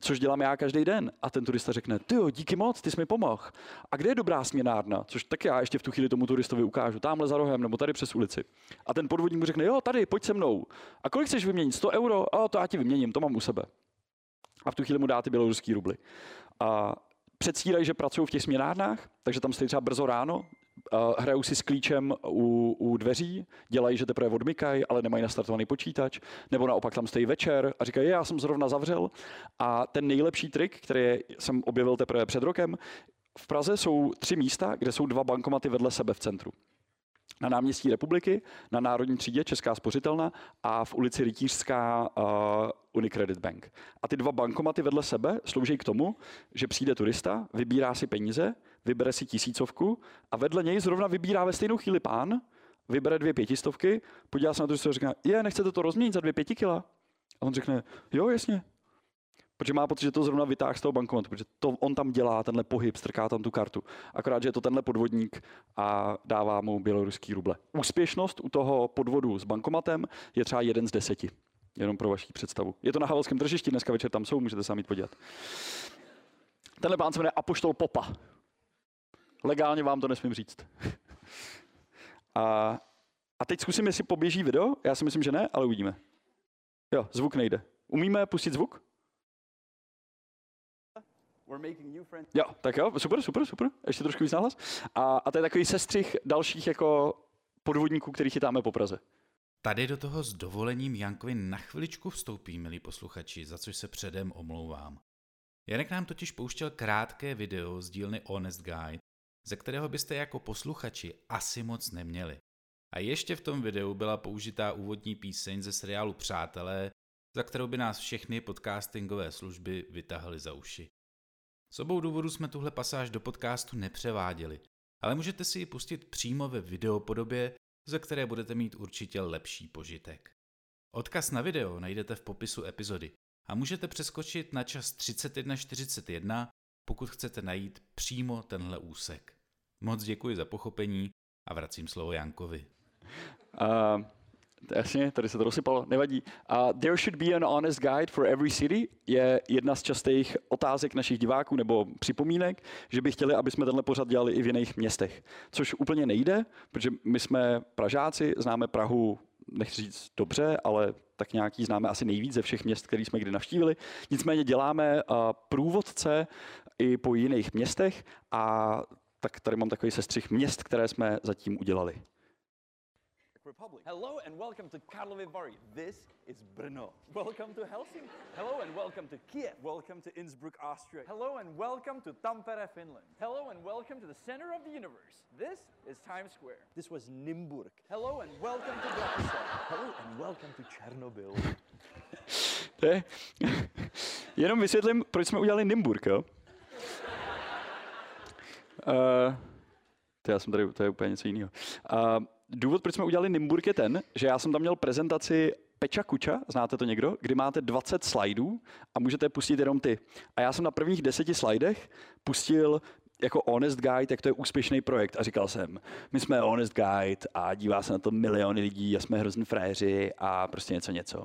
což dělám já každý den. A ten turista řekne, ty jo, díky moc, ty jsi mi pomohl. A kde je dobrá směnárna? Což tak já ještě v tu chvíli tomu turistovi ukážu, tamhle za rohem nebo tady přes ulici. A ten podvodník mu řekne, jo, tady, pojď se mnou. A kolik chceš vyměnit? 100 euro? A to já ti vyměním, to mám u sebe. A v tu chvíli mu dá ty běloruský rubly. A předstírají, že pracují v těch směnárnách, takže tam stojí třeba brzo ráno, hrajou si s klíčem u, u dveří, dělají, že teprve odmykají, ale nemají nastartovaný počítač, nebo naopak tam stojí večer a říkají, já jsem zrovna zavřel. A ten nejlepší trik, který jsem objevil teprve před rokem, v Praze jsou tři místa, kde jsou dva bankomaty vedle sebe v centru na náměstí republiky, na Národní třídě Česká spořitelna a v ulici Rytířská uh, Unicredit Bank. A ty dva bankomaty vedle sebe slouží k tomu, že přijde turista, vybírá si peníze, vybere si tisícovku a vedle něj zrovna vybírá ve stejnou chvíli pán, vybere dvě pětistovky, podívá se na to, a říká, je, nechcete to rozměnit za dvě pěti kila? A on řekne, jo, jasně, Protože má pocit, že to zrovna vytáhl z toho bankomatu, protože to on tam dělá, tenhle pohyb, strká tam tu kartu. Akorát, že je to tenhle podvodník a dává mu běloruský ruble. Úspěšnost u toho podvodu s bankomatem je třeba jeden z deseti. Jenom pro vaši představu. Je to na Havelském tržišti, dneska večer tam jsou, můžete jít podívat. Tenhle pán se jmenuje Apoštol Popa. Legálně vám to nesmím říct. a, a teď zkusím, jestli poběží video. Já si myslím, že ne, ale uvidíme. Jo, zvuk nejde. Umíme pustit zvuk? Jo, tak jo, super, super, super. Ještě trošku víc nahlas. A, a to je takový sestřih dalších jako podvodníků, který chytáme po Praze. Tady do toho s dovolením Jankovi na chviličku vstoupí, milí posluchači, za což se předem omlouvám. Janek nám totiž pouštěl krátké video z dílny Honest Guide, ze kterého byste jako posluchači asi moc neměli. A ještě v tom videu byla použitá úvodní píseň ze seriálu Přátelé, za kterou by nás všechny podcastingové služby vytahly za uši. Z obou důvodů jsme tuhle pasáž do podcastu nepřeváděli, ale můžete si ji pustit přímo ve videopodobě, ze které budete mít určitě lepší požitek. Odkaz na video najdete v popisu epizody a můžete přeskočit na čas 31.41, pokud chcete najít přímo tenhle úsek. Moc děkuji za pochopení a vracím slovo Jankovi. Uh, Jasně, tady se to rozsypalo, nevadí. Uh, there should be an honest guide for every city je jedna z častých otázek našich diváků nebo připomínek, že by chtěli, aby jsme tenhle pořad dělali i v jiných městech. Což úplně nejde, protože my jsme Pražáci, známe Prahu, nechci říct dobře, ale tak nějaký známe asi nejvíc ze všech měst, které jsme kdy navštívili. Nicméně děláme průvodce i po jiných městech a tak tady mám takový sestřih měst, které jsme zatím udělali. Republic. Hello and welcome to Karlovy Vary. This is Brno. Welcome to Helsinki. Hello and welcome to Kiev. Welcome to Innsbruck, Austria. Hello and welcome to Tampere, Finland. Hello and welcome to the center of the universe. This is Times Square. This was Nimburg. Hello and welcome to Bratislava. Hello and welcome to Chernobyl. To je... Jenom vysvětlím, proč jsme udělali Nimburg, jo? Uh, to já jsem tady, to je úplně něco jiného. Uh, důvod, proč jsme udělali Nimburg je ten, že já jsem tam měl prezentaci Peča Kuča, znáte to někdo, kdy máte 20 slajdů a můžete pustit jenom ty. A já jsem na prvních deseti slajdech pustil jako Honest Guide, jak to je úspěšný projekt. A říkal jsem, my jsme Honest Guide a dívá se na to miliony lidí a jsme hrozný fréři a prostě něco něco.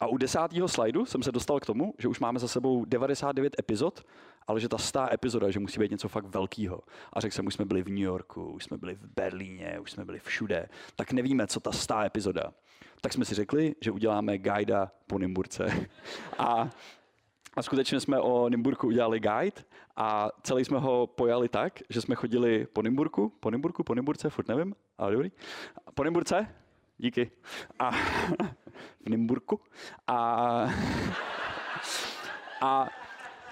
A u desátého slajdu jsem se dostal k tomu, že už máme za sebou 99 epizod, ale že ta stá epizoda, že musí být něco fakt velkého. A řekl jsem, už jsme byli v New Yorku, už jsme byli v Berlíně, už jsme byli všude, tak nevíme, co ta stá epizoda. Tak jsme si řekli, že uděláme guida po Nimburce. a a skutečně jsme o Nimburku udělali guide a celý jsme ho pojali tak, že jsme chodili po Nimburku, po Nimburku, po Nimburce, furt nevím, ale dobrý. Po Nimburce, díky. A v Nimburku. A, a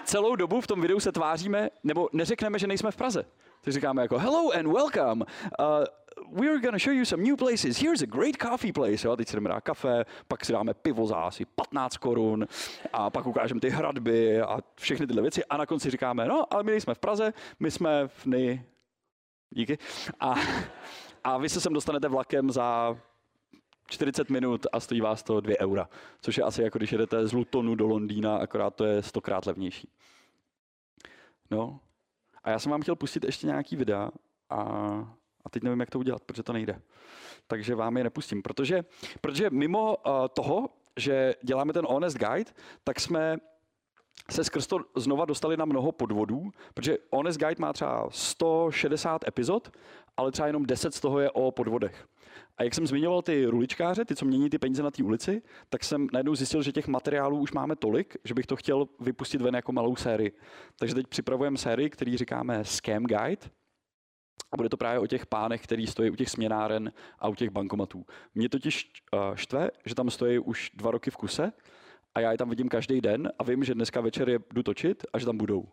celou dobu v tom videu se tváříme, nebo neřekneme, že nejsme v Praze. Tak říkáme jako hello and welcome. Uh, we're gonna show you some new places. Here's a great coffee place. Jo, teď si jdeme dát kafe, pak si dáme pivo za asi 15 korun a pak ukážeme ty hradby a všechny tyhle věci a na konci říkáme, no, ale my nejsme v Praze, my jsme v Nej... Díky. A, a vy se sem dostanete vlakem za 40 minut a stojí vás to 2 eura, což je asi jako když jedete z Lutonu do Londýna, akorát to je stokrát levnější. No. A já jsem vám chtěl pustit ještě nějaký videa a a teď nevím, jak to udělat, protože to nejde. Takže vám je nepustím. Protože, protože mimo uh, toho, že děláme ten Honest Guide, tak jsme se skrz to znova dostali na mnoho podvodů, protože Honest Guide má třeba 160 epizod, ale třeba jenom 10 z toho je o podvodech. A jak jsem zmiňoval ty ruličkáře, ty, co mění ty peníze na té ulici, tak jsem najednou zjistil, že těch materiálů už máme tolik, že bych to chtěl vypustit ven jako malou sérii. Takže teď připravujeme sérii, který říkáme Scam Guide, a bude to právě o těch pánech, který stojí u těch směnáren a u těch bankomatů. Mě totiž uh, štve, že tam stojí už dva roky v kuse a já je tam vidím každý den a vím, že dneska večer je jdu točit a že tam budou.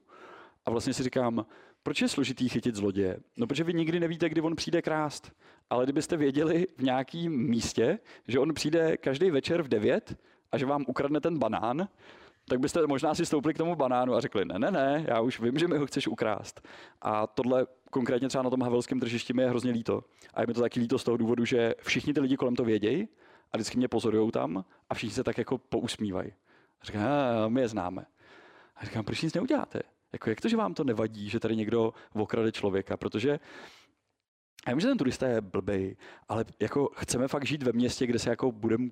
A vlastně si říkám, proč je složitý chytit zloděje? No, protože vy nikdy nevíte, kdy on přijde krást. Ale kdybyste věděli v nějakém místě, že on přijde každý večer v 9 a že vám ukradne ten banán, tak byste možná si stoupli k tomu banánu a řekli, ne, ne, ne, já už vím, že mi ho chceš ukrást. A tohle konkrétně třeba na tom havelském tržišti mi je hrozně líto. A je mi to taky líto z toho důvodu, že všichni ty lidi kolem to vědějí a vždycky mě pozorují tam a všichni se tak jako pousmívají. A říkám, my je známe. A říkám, proč nic neuděláte? Jako, jak to, že vám to nevadí, že tady někdo okrade člověka? Protože já vím, že ten turista je blbej, ale jako chceme fakt žít ve městě, kde se jako budeme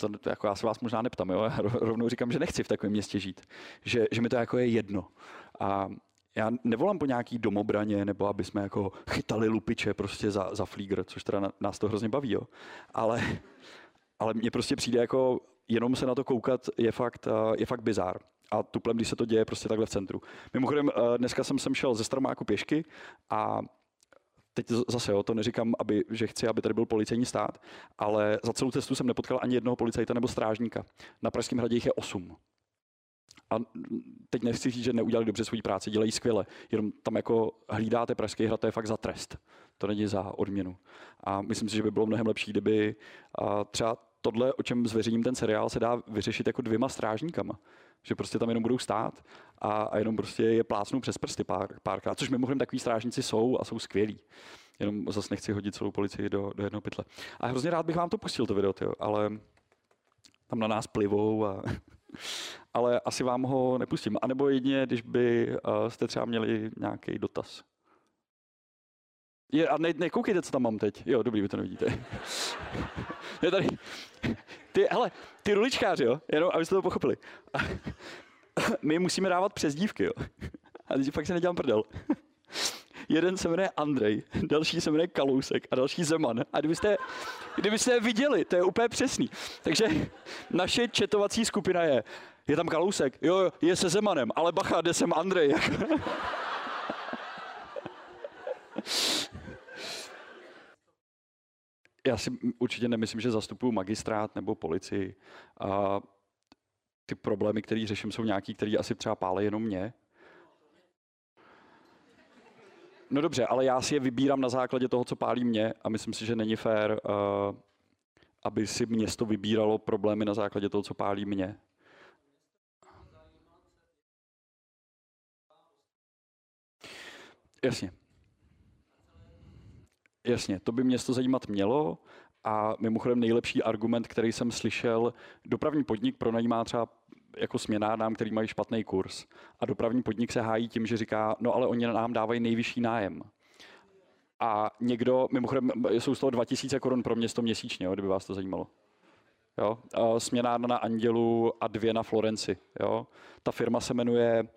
to, to jako já se vás možná neptám, jo? Já rovnou říkám, že nechci v takovém městě žít. Že, že mi to jako je jedno. A já nevolám po nějaký domobraně, nebo aby jsme jako chytali lupiče prostě za, za flígr, což teda nás to hrozně baví, jo. Ale, ale mně prostě přijde jako jenom se na to koukat je fakt, je fakt bizár. A tuplem, když se to děje prostě takhle v centru. Mimochodem, dneska jsem sem šel ze Staromáku pěšky a teď zase jo, to neříkám, aby, že chci, aby tady byl policejní stát, ale za celou cestu jsem nepotkal ani jednoho policajta nebo strážníka. Na Pražském hradě jich je osm. A teď nechci říct, že neudělali dobře svou práci, dělají skvěle. Jenom tam jako hlídáte Pražský hrad, to je fakt za trest. To není za odměnu. A myslím si, že by bylo mnohem lepší, kdyby třeba tohle, o čem zveřejním ten seriál, se dá vyřešit jako dvěma strážníkama. Že prostě tam jenom budou stát a, a jenom prostě je plácnou přes prsty pár, párkrát, což mimochodem takový strážníci jsou a jsou skvělí. Jenom zase nechci hodit celou policii do, do jednoho pytle. A hrozně rád bych vám to pustil, to video, tyjo, ale tam na nás plivou a ale asi vám ho nepustím. A nebo jedině, když by uh, jste třeba měli nějaký dotaz. Je, a ne, nekoukejte, co tam mám teď. Jo, dobrý, vy to nevidíte. je tady. Ty, hele, ty ruličkáři, jo, jenom abyste to pochopili. My musíme dávat přezdívky, jo. A teď fakt se nedělám prdel. Jeden se jmenuje Andrej, další se jmenuje Kalousek a další Zeman. A kdybyste, kdybyste je viděli, to je úplně přesný. Takže naše četovací skupina je, je tam Kalousek, jo, je se Zemanem, ale bacha, jde sem Andrej. Já si určitě nemyslím, že zastupuju magistrát nebo policii. A ty problémy, které řeším, jsou nějaký, které asi třeba pálí jenom mě. No dobře, ale já si je vybírám na základě toho, co pálí mě a myslím si, že není fér, uh, aby si město vybíralo problémy na základě toho, co pálí mě. Jasně. Jasně, to by město zajímat mělo a mimochodem nejlepší argument, který jsem slyšel, dopravní podnik pronajímá třeba jako směnárnám, který mají špatný kurz. A dopravní podnik se hájí tím, že říká, no ale oni nám dávají nejvyšší nájem. A někdo, mimochodem, jsou z toho 2000 korun pro město měsíčně, jo, kdyby vás to zajímalo. Jo? Směnárna na Andělu a dvě na Florenci. Jo? Ta firma se jmenuje,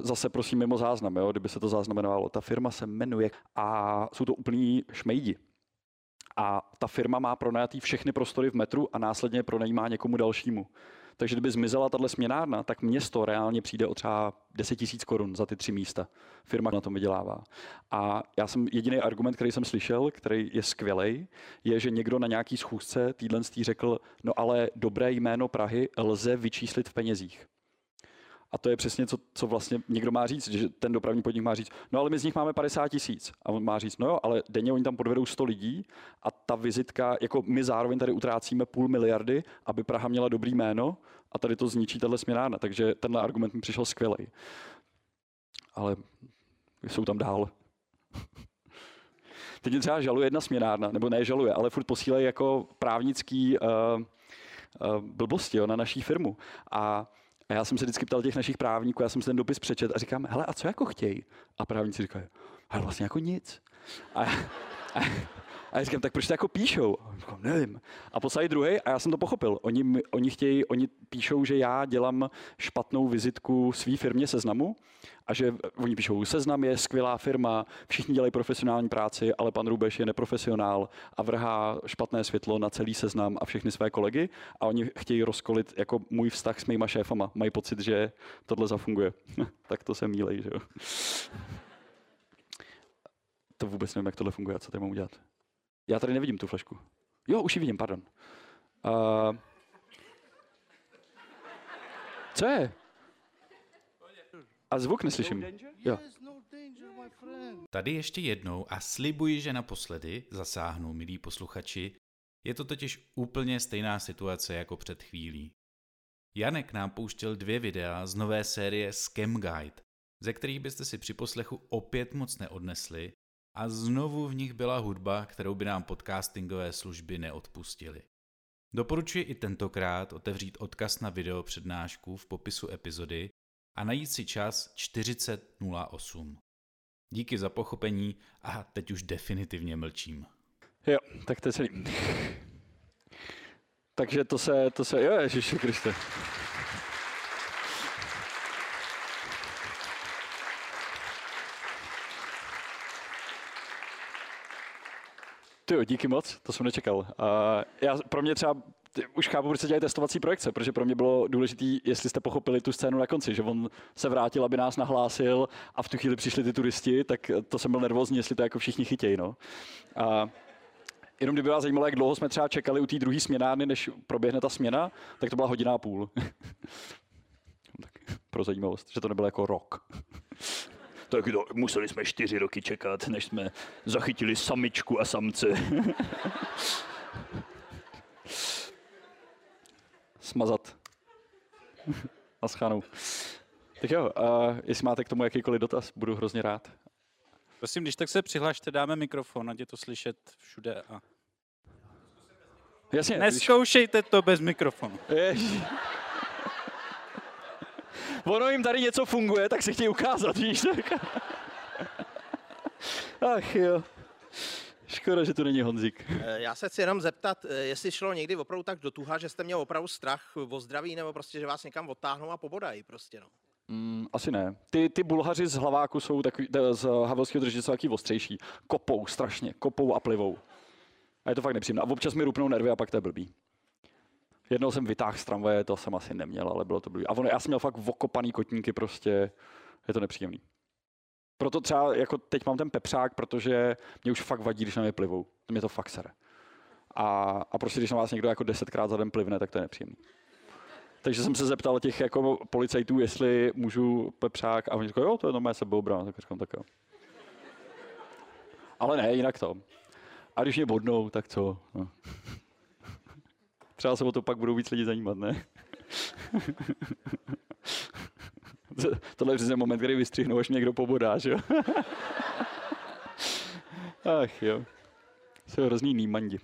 zase prosím mimo záznam, jo? kdyby se to zaznamenovalo, ta firma se jmenuje a jsou to úplní šmejdi. A ta firma má pronajatý všechny prostory v metru a následně pronajímá někomu dalšímu. Takže kdyby zmizela tahle směnárna, tak město reálně přijde o třeba 10 tisíc korun za ty tři místa. Firma na tom vydělává. A já jsem jediný argument, který jsem slyšel, který je skvělý, je, že někdo na nějaký schůzce týdlen řekl, no ale dobré jméno Prahy lze vyčíslit v penězích. A to je přesně, co, co vlastně někdo má říct, že ten dopravní podnik má říct, no ale my z nich máme 50 tisíc. A on má říct, no jo, ale denně oni tam podvedou 100 lidí a ta vizitka, jako my zároveň tady utrácíme půl miliardy, aby Praha měla dobrý jméno a tady to zničí tahle směnárna. Takže tenhle argument mi přišel skvělý. Ale jsou tam dál. Teď mě třeba žaluje jedna směnárna, nebo ne žaluje, ale furt posílají jako právnický uh, uh, blbosti jo, na naší firmu. A a já jsem se vždycky ptal těch našich právníků, já jsem si ten dopis přečet a říkám, hele, a co jako chtějí? A právníci říkají, hele, vlastně jako nic. A, a, a já říkám, tak proč to jako píšou? A říkám, nevím. A poslali druhý a já jsem to pochopil. Oni, oni chtějí, oni píšou, že já dělám špatnou vizitku své firmě seznamu a že oni píšou, seznam je skvělá firma, všichni dělají profesionální práci, ale pan Rubeš je neprofesionál a vrhá špatné světlo na celý seznam a všechny své kolegy a oni chtějí rozkolit jako můj vztah s mýma šéfama. Mají pocit, že tohle zafunguje. tak to se mílej, že jo. to vůbec nevím, jak tohle funguje, co tady mám udělat. Já tady nevidím tu flašku. Jo, už ji vidím, pardon. Uh, co je? A zvuk neslyším. Jo. Tady ještě jednou a slibuji, že naposledy zasáhnu, milí posluchači. Je to totiž úplně stejná situace jako před chvílí. Janek nám pouštěl dvě videa z nové série Scam Guide, ze kterých byste si při poslechu opět moc neodnesli a znovu v nich byla hudba, kterou by nám podcastingové služby neodpustily. Doporučuji i tentokrát otevřít odkaz na video přednášku v popisu epizody a najít si čas 40.08. Díky za pochopení a teď už definitivně mlčím. Jo, tak to je celý. Takže to se, to se, jo, Ježiši Kriste. Ty díky moc, to jsem nečekal. Uh, já, pro mě třeba už chápu, proč se dělají testovací projekce, protože pro mě bylo důležité, jestli jste pochopili tu scénu na konci, že on se vrátil, aby nás nahlásil a v tu chvíli přišli ty turisti, tak to jsem byl nervózní, jestli to jako všichni chytějí. No. A jenom kdyby vás zajímalo, jak dlouho jsme třeba čekali u té druhé směnárny, než proběhne ta směna, tak to byla hodina a půl. tak pro zajímavost, že to nebylo jako rok. Tak to, museli jsme čtyři roky čekat, než jsme zachytili samičku a samce. Smazat. a schanou. Tak jo, uh, jestli máte k tomu jakýkoliv dotaz, budu hrozně rád. Prosím, když tak se přihlašte, dáme mikrofon, ať je to slyšet všude. A... Jasně. Neskoušejte to bez mikrofonu. Ježi. Ono jim tady něco funguje, tak se chtějí ukázat, víš? Tak. Ach jo. Škoda, že tu není Honzik. Eh, já se chci jenom zeptat, eh, jestli šlo někdy opravdu tak do tuha, že jste měl opravdu strach o zdraví, nebo prostě, že vás někam odtáhnou a pobodají prostě, no. Mm, asi ne. Ty, ty bulhaři z hlaváku jsou takový, z havelského držitě jsou takový ostřejší. Kopou strašně, kopou a plivou. A je to fakt nepříjemné. A občas mi rupnou nervy a pak to je blbý. Jednou jsem vytáhl z tramvaje, to jsem asi neměl, ale bylo to blbý. A ono, já jsem měl fakt vokopaný kotníky, prostě je to nepříjemný. Proto třeba jako teď mám ten pepřák, protože mě už fakt vadí, když na mě plivou. Mě to fakt sere. a, a prostě když na vás někdo jako desetkrát za den plivne, tak to je nepříjemný. Takže jsem se zeptal těch jako policajtů, jestli můžu pepřák a oni říkají, jo, to je normálně sebeobrana, tak říkám, tak jo. Ale ne, jinak to. A když mě bodnou, tak co? No. Třeba se o to pak budou víc lidi zajímat, ne? Tohle je přesně moment, kdy vystřihnou, až mě někdo pobodá, že jo? Ach jo. Jsou hrozný nýmandi.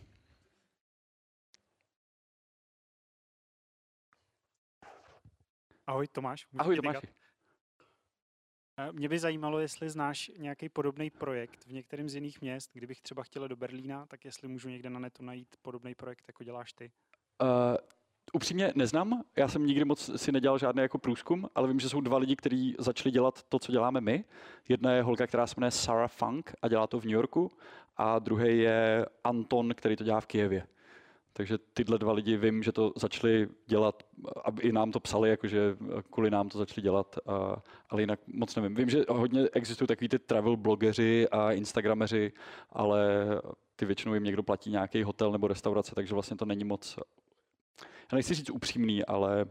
Ahoj Tomáš. Ahoj tykat? Eh, Mě by zajímalo, jestli znáš nějaký podobný projekt v některém z jiných měst. Kdybych třeba chtěla do Berlína, tak jestli můžu někde na netu najít podobný projekt, jako děláš ty. Uh, upřímně neznám, já jsem nikdy moc si nedělal žádný jako průzkum, ale vím, že jsou dva lidi, kteří začali dělat to, co děláme my. Jedna je holka, která se jmenuje Sarah Funk a dělá to v New Yorku a druhý je Anton, který to dělá v Kijevě. Takže tyhle dva lidi vím, že to začali dělat, aby i nám to psali, jakože kvůli nám to začali dělat, a, ale jinak moc nevím. Vím, že hodně existují takový ty travel blogeři a instagrameři, ale ty většinou jim někdo platí nějaký hotel nebo restaurace, takže vlastně to není moc, já nechci říct upřímný, ale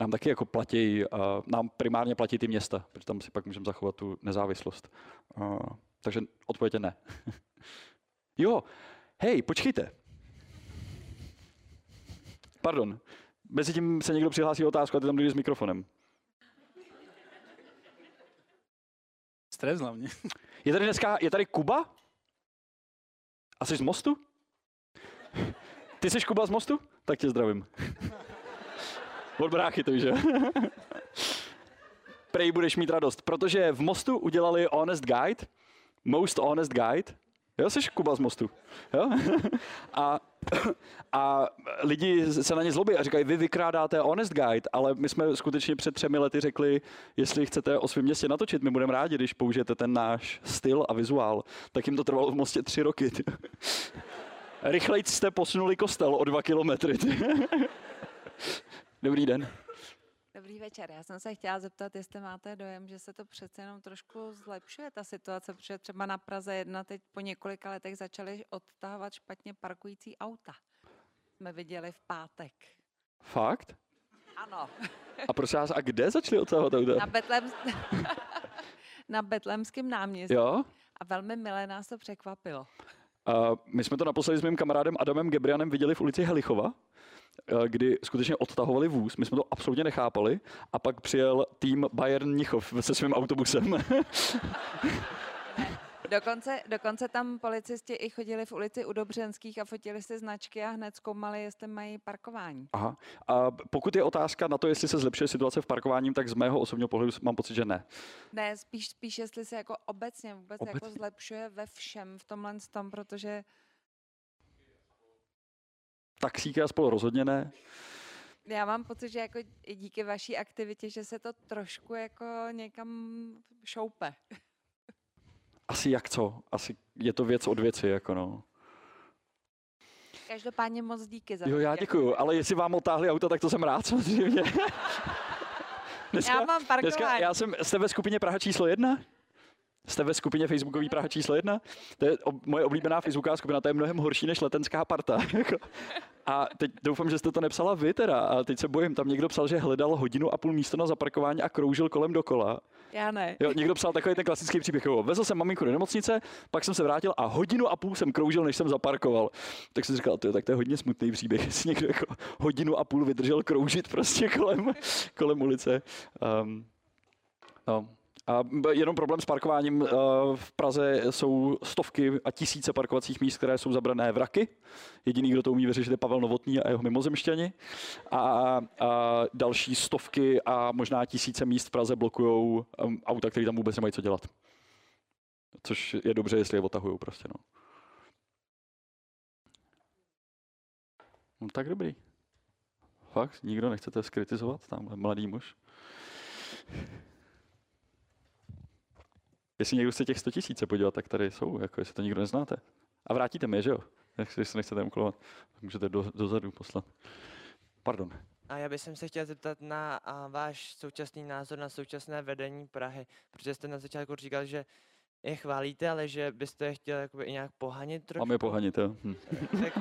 nám taky jako platí, a nám primárně platí ty města, protože tam si pak můžeme zachovat tu nezávislost. A, takže odpověď je ne. jo, hej, počkejte. Pardon. Mezitím se někdo přihlásí o otázku a ty tam jdeš s mikrofonem. Stres hlavně. Je tady dneska, je tady Kuba? A jsi z Mostu? Ty jsi Kuba z Mostu? Tak tě zdravím. Od bráchy to že? Prej budeš mít radost, protože v Mostu udělali Honest Guide, Most Honest Guide. Jo, jsi Kuba z Mostu. Jo? A, a lidi se na ně zlobí a říkají, vy vykrádáte Honest Guide, ale my jsme skutečně před třemi lety řekli, jestli chcete o svém městě natočit, my budeme rádi, když použijete ten náš styl a vizuál. Tak jim to trvalo v Mostě tři roky. Rychleji jste posunuli kostel o dva kilometry. Dobrý den. Dobrý večer. Já jsem se chtěla zeptat, jestli máte dojem, že se to přece jenom trošku zlepšuje, ta situace, protože třeba na Praze 1 teď po několika letech začaly odtahovat špatně parkující auta. Jsme viděli v pátek. Fakt? Ano, A prosím vás, a kde začali odtahovat auta? na, Betlem... na Betlemském náměstí. Jo? A velmi milé nás to překvapilo. My jsme to naposledy s mým kamarádem Adamem Gebrianem viděli v ulici Helichova, eh, kdy skutečně odtahovali vůz, my jsme to absolutně nechápali a pak přijel tým Bayern Mnichov se svým autobusem. Dokonce, dokonce tam policisti i chodili v ulici u Dobřenských a fotili si značky a hned zkoumali, jestli mají parkování. Aha. A pokud je otázka na to, jestli se zlepšuje situace v parkování, tak z mého osobního pohledu mám pocit, že ne. Ne, spíš, spíš jestli se jako obecně vůbec obecně. jako Obecně. zlepšuje ve všem v tomhle tom, protože Taxíky a spolu rozhodně ne. já mám pocit, že jako i díky vaší aktivitě, že se to trošku jako někam šoupe. Asi jak co? Asi je to věc od věci, jako no. Každopádně moc díky za Jo, já děkuju, ale jestli vám otáhli auto, tak to jsem rád samozřejmě. Já mám parkování. Dneska, já jsem, jste ve skupině Praha číslo jedna? Jste ve skupině Facebookový Praha číslo jedna? To je ob, moje oblíbená Facebooková skupina, to je mnohem horší než letenská parta. a teď doufám, že jste to nepsala vy teda, a teď se bojím, tam někdo psal, že hledal hodinu a půl místo na zaparkování a kroužil kolem dokola. Já ne. Jo, někdo psal takový ten klasický příběh, jo, vezl jsem maminku do nemocnice, pak jsem se vrátil a hodinu a půl jsem kroužil, než jsem zaparkoval. Tak jsem říkal, to je, tak to je hodně smutný příběh, jestli někdo jako hodinu a půl vydržel kroužit prostě kolem, kolem ulice. Um, no. A jenom problém s parkováním. eh, V Praze jsou stovky a tisíce parkovacích míst, které jsou zabrané vraky. Jediný, kdo to umí vyřešit, je Pavel Novotný a jeho mimozemšťani. A, a další stovky a možná tisíce míst v Praze blokují um, auta, které tam vůbec nemají co dělat. Což je dobře, jestli je otahují prostě. No. no tak dobrý. Fakt? Nikdo nechcete skritizovat? Tamhle mladý muž. Jestli někdo chce těch 100 tisíc podívat, tak tady jsou, jako jestli to nikdo neznáte. A vrátíte mi že jo? Jestli se nechcete umklovat, tak můžete do, dozadu poslat. Pardon. A já bych se chtěl zeptat na a, váš současný názor na současné vedení Prahy, protože jste na začátku říkal, že je chválíte, ale že byste je chtěl jakoby i nějak pohanit trošku. Mám je pohanit, jo. Hm. Tak,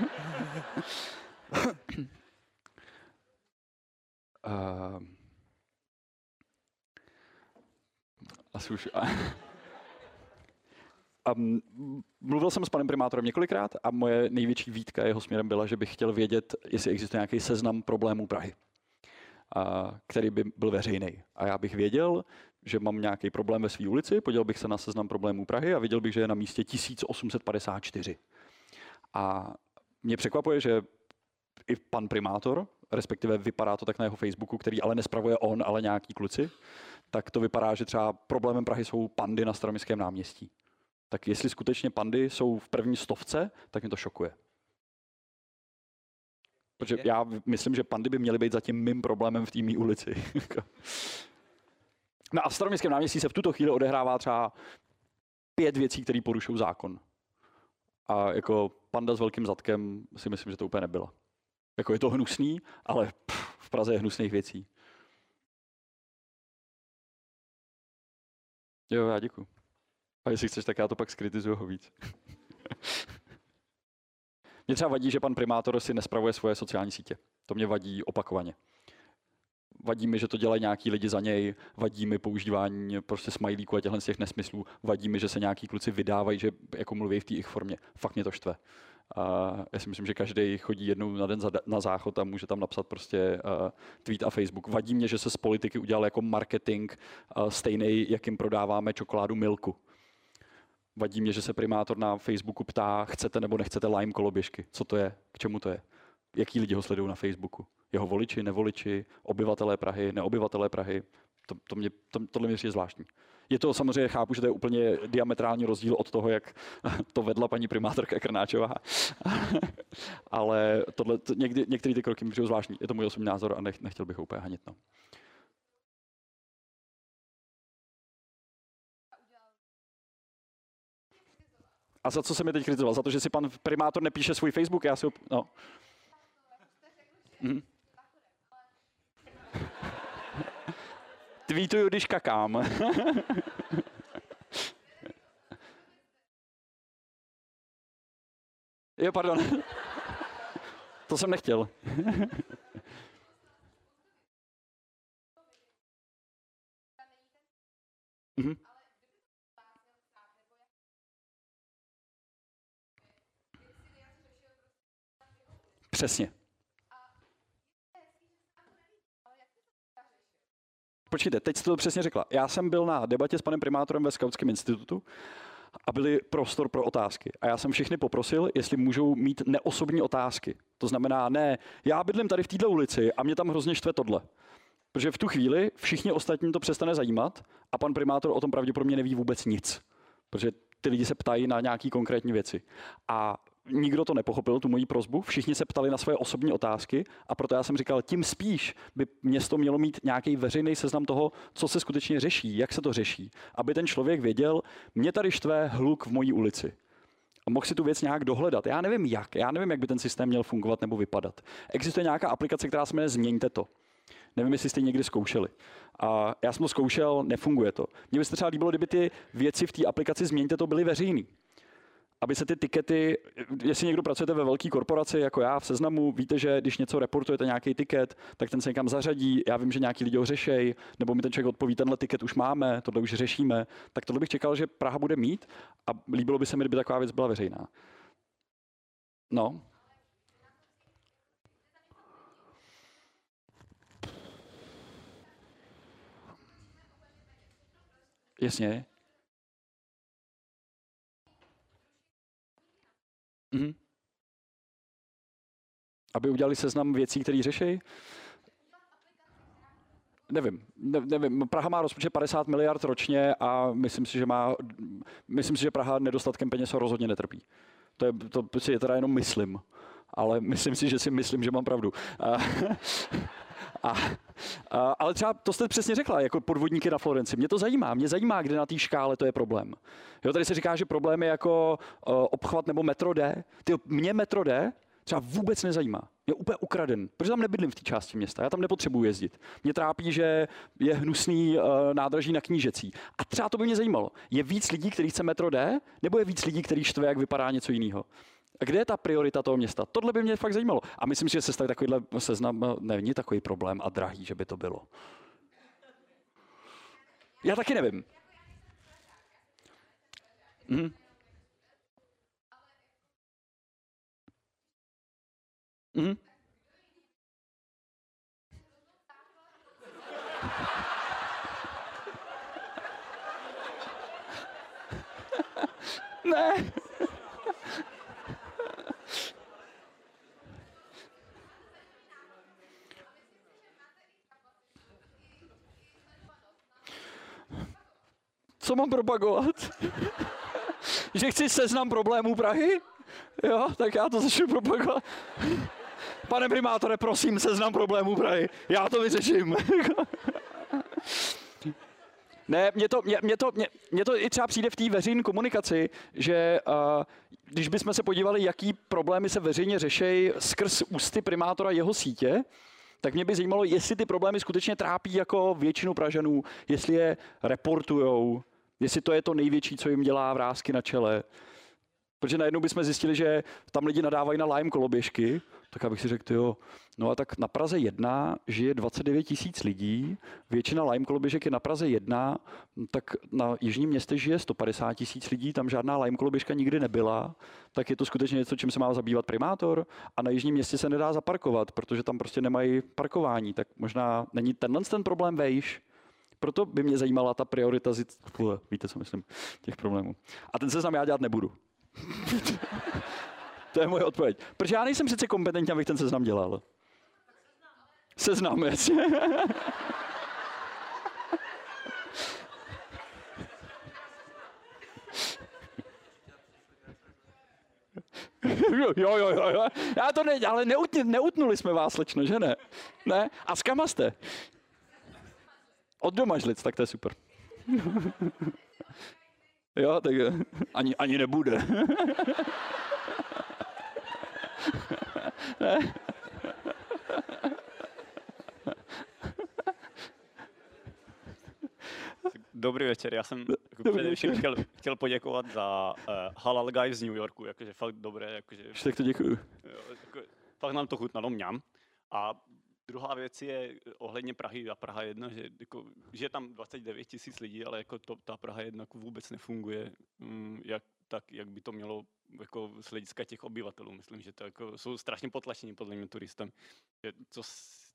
Uh, asi už... A m- mluvil jsem s panem primátorem několikrát a moje největší výtka jeho směrem byla, že bych chtěl vědět, jestli existuje nějaký seznam problémů Prahy, a, který by byl veřejný. A já bych věděl, že mám nějaký problém ve své ulici, podíval bych se na seznam problémů Prahy a viděl bych, že je na místě 1854. A mě překvapuje, že i pan primátor, respektive vypadá to tak na jeho Facebooku, který ale nespravuje on, ale nějaký kluci, tak to vypadá, že třeba problémem Prahy jsou pandy na staroměstském náměstí. Tak jestli skutečně pandy jsou v první stovce, tak mě to šokuje. Protože já myslím, že pandy by měly být zatím mým problémem v té mý ulici. a v staroměstském náměstí se v tuto chvíli odehrává třeba pět věcí, které porušují zákon. A jako panda s velkým zadkem si myslím, že to úplně nebyla. Jako je to hnusný, ale pff, v Praze je hnusných věcí. Jo, já děkuji. A jestli chceš, tak já to pak skritizuju ho víc. mě třeba vadí, že pan primátor si nespravuje svoje sociální sítě. To mě vadí opakovaně. Vadí mi, že to dělají nějaký lidi za něj, vadí mi používání prostě smajlíků a těchto z těch nesmyslů, vadí mi, že se nějaký kluci vydávají, že jako mluví v té jejich formě. Fakt mě to štve. A já si myslím, že každý chodí jednou na den na záchod a může tam napsat prostě uh, tweet a Facebook. Vadí mě, že se z politiky udělal jako marketing uh, stejný, jakým prodáváme čokoládu Milku. Vadí mě, že se primátor na Facebooku ptá, chcete nebo nechcete lime koloběžky. Co to je? K čemu to je? Jaký lidi ho sledují na Facebooku? Jeho voliči, nevoliči, obyvatelé Prahy, neobyvatelé Prahy? To, to mě, to, tohle mě přijde zvláštní. Je to samozřejmě, chápu, že to je úplně diametrální rozdíl od toho, jak to vedla paní primátorka Krnáčová. Ale tohle, to, někdy, některé ty kroky mi přijdou zvláštní. Je to můj osobní názor a nech, nechtěl bych ho úplně hanit. No. A za co se mi teď kritizoval? Za to, že si pan primátor nepíše svůj Facebook? Já si ho... No. Mhm. Tweetuju, když kakám. jo, pardon. to jsem nechtěl. Mhm. Přesně. Počkejte, teď jste to přesně řekla. Já jsem byl na debatě s panem primátorem ve Skautském institutu a byly prostor pro otázky. A já jsem všechny poprosil, jestli můžou mít neosobní otázky. To znamená, ne, já bydlím tady v této ulici a mě tam hrozně štve tohle. Protože v tu chvíli všichni ostatní to přestane zajímat a pan primátor o tom pravděpodobně neví vůbec nic. Protože ty lidi se ptají na nějaké konkrétní věci. A nikdo to nepochopil, tu moji prozbu, všichni se ptali na svoje osobní otázky a proto já jsem říkal, tím spíš by město mělo mít nějaký veřejný seznam toho, co se skutečně řeší, jak se to řeší, aby ten člověk věděl, mě tady štve hluk v mojí ulici. A mohl si tu věc nějak dohledat. Já nevím jak, já nevím, jak by ten systém měl fungovat nebo vypadat. Existuje nějaká aplikace, která se jmenuje Změňte to. Nevím, jestli jste ji někdy zkoušeli. A já jsem to zkoušel, nefunguje to. Mně by se třeba líbilo, kdyby ty věci v té aplikaci Změňte to byly veřejný aby se ty tikety, jestli někdo pracujete ve velké korporaci jako já v seznamu, víte, že když něco reportujete, nějaký tiket, tak ten se někam zařadí. Já vím, že nějaký lidi ho řešejí, nebo mi ten člověk odpoví, tenhle tiket už máme, tohle už řešíme. Tak tohle bych čekal, že Praha bude mít a líbilo by se mi, kdyby taková věc byla veřejná. No. Jasně. Mhm. Aby udělali seznam věcí, které řeší? Nevím, ne, nevím. Praha má rozpočet 50 miliard ročně a myslím si, že má, myslím si, že Praha nedostatkem peněz ho rozhodně netrpí. To, je, to si je teda jenom myslím, ale myslím si, že si myslím, že mám pravdu. A, a, ale třeba to jste přesně řekla, jako podvodníky na Florenci. Mě to zajímá, mě zajímá, kde na té škále to je problém. Jo, tady se říká, že problém je jako uh, obchvat nebo metro D. Ty, mě metro D třeba vůbec nezajímá. Je úplně ukraden, protože tam nebydlím v té části města, já tam nepotřebuji jezdit. Mě trápí, že je hnusný uh, nádraží na knížecí. A třeba to by mě zajímalo. Je víc lidí, kteří chce metro D, nebo je víc lidí, kteří štve, jak vypadá něco jiného? Kde je ta priorita toho města? Tohle by mě fakt zajímalo. A myslím si, že se takovýhle seznam eh, není takový problém a drahý, že by to bylo. Já taky nevím. Mhm. Mhm. ne. Co mám propagovat? že chci seznam problémů Prahy? Jo, tak já to začnu propagovat. Pane primátore, prosím, seznam problémů Prahy. Já to vyřeším. Ne, mně to, mě, mě, to, mě, mě to i třeba přijde v té veřejné komunikaci, že uh, když bychom se podívali, jaký problémy se veřejně řeší skrz ústy primátora jeho sítě, tak mě by zajímalo, jestli ty problémy skutečně trápí jako většinu Pražanů, jestli je reportujou, jestli to je to největší, co jim dělá vrázky na čele. Protože najednou bychom zjistili, že tam lidi nadávají na Lime koloběžky, tak abych si řekl, jo, no a tak na Praze 1 žije 29 tisíc lidí, většina Lime koloběžek je na Praze 1, tak na Jižním městě žije 150 tisíc lidí, tam žádná Lime koloběžka nikdy nebyla, tak je to skutečně něco, čím se má zabývat primátor a na Jižním městě se nedá zaparkovat, protože tam prostě nemají parkování, tak možná není tenhle ten problém vejš, proto by mě zajímala ta priorita, víte, co myslím, těch problémů. A ten seznam já dělat nebudu. to je moje odpověď. Protože já nejsem přece kompetentní, abych ten seznam dělal. Seznam, jasně. jo, jo, jo, jo. Já to ne, ale neutnuli, jsme vás, slečno, že ne? Ne? A s kama jste? Od doma žlic, tak to je super. jo, tak ani, ani nebude. ne? Dobrý večer, já jsem jako především chtěl, chtěl poděkovat za uh, Halal Guy z New Yorku, jakože fakt dobré. Jakože, tak to děkuju. Jo, jako, fakt nám to chutnalo, mňam. A druhá věc je ohledně Prahy a Praha 1, že jako, že je tam 29 tisíc lidí, ale jako to, ta Praha 1 jako vůbec nefunguje mm, jak, tak, jak by to mělo jako z hlediska těch obyvatelů. Myslím, že to jako, jsou strašně potlačení podle mě turistem. Co,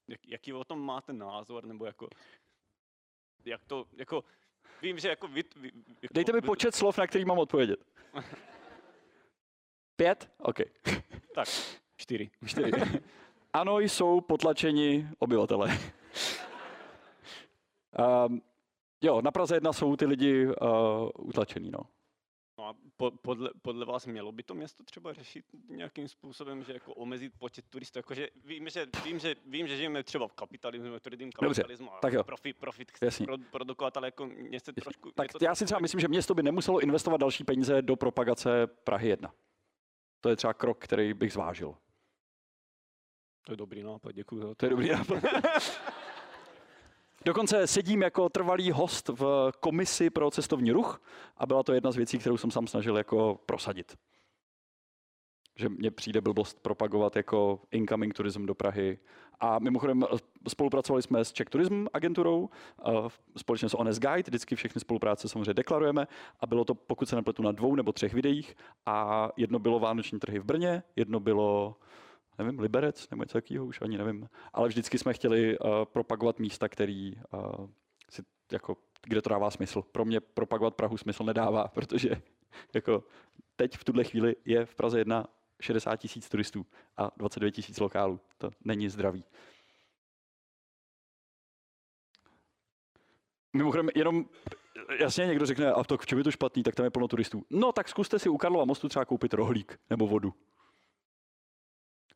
jak, jaký o tom máte názor, nebo jako, jak to, jako, vím, že jako vy, vy jako, Dejte mi počet slov, na který mám odpovědět. Pět? OK. Tak, čtyři. čtyři. ano, jsou potlačeni obyvatele. um, jo, na Praze jedna jsou ty lidi uh, utlačený, no. No a po, podle, podle vás mělo by to město třeba řešit nějakým způsobem, že jako omezit počet turistů? Jakože vím, že, vím, že, vím, že žijeme třeba v kapitalismu, tvrdým kapitalismu a tak jo. profit, profit chce pro, produkovat, ale jako mě se trošku... Tak to já si třeba myslím, že město by nemuselo investovat další peníze do propagace Prahy 1. To je třeba krok, který bych zvážil. To je dobrý nápad, děkuji to. Je dobrý nápad. Dokonce sedím jako trvalý host v komisi pro cestovní ruch a byla to jedna z věcí, kterou jsem sám snažil jako prosadit. Že mně přijde blbost propagovat jako incoming tourism do Prahy. A mimochodem spolupracovali jsme s Czech Tourism agenturou, společně s Honest Guide, vždycky všechny spolupráce samozřejmě deklarujeme a bylo to, pokud se nepletu, na dvou nebo třech videích a jedno bylo Vánoční trhy v Brně, jedno bylo nevím, Liberec nebo něco takového, už ani nevím. Ale vždycky jsme chtěli uh, propagovat místa, který uh, si, jako, kde to dává smysl. Pro mě propagovat Prahu smysl nedává, protože jako teď v tuhle chvíli je v Praze jedna 60 tisíc turistů a 29 tisíc lokálů. To není zdravý. Mimochodem, jenom jasně někdo řekne, a to k čemu je to špatný, tak tam je plno turistů. No tak zkuste si u Karlova mostu třeba koupit rohlík nebo vodu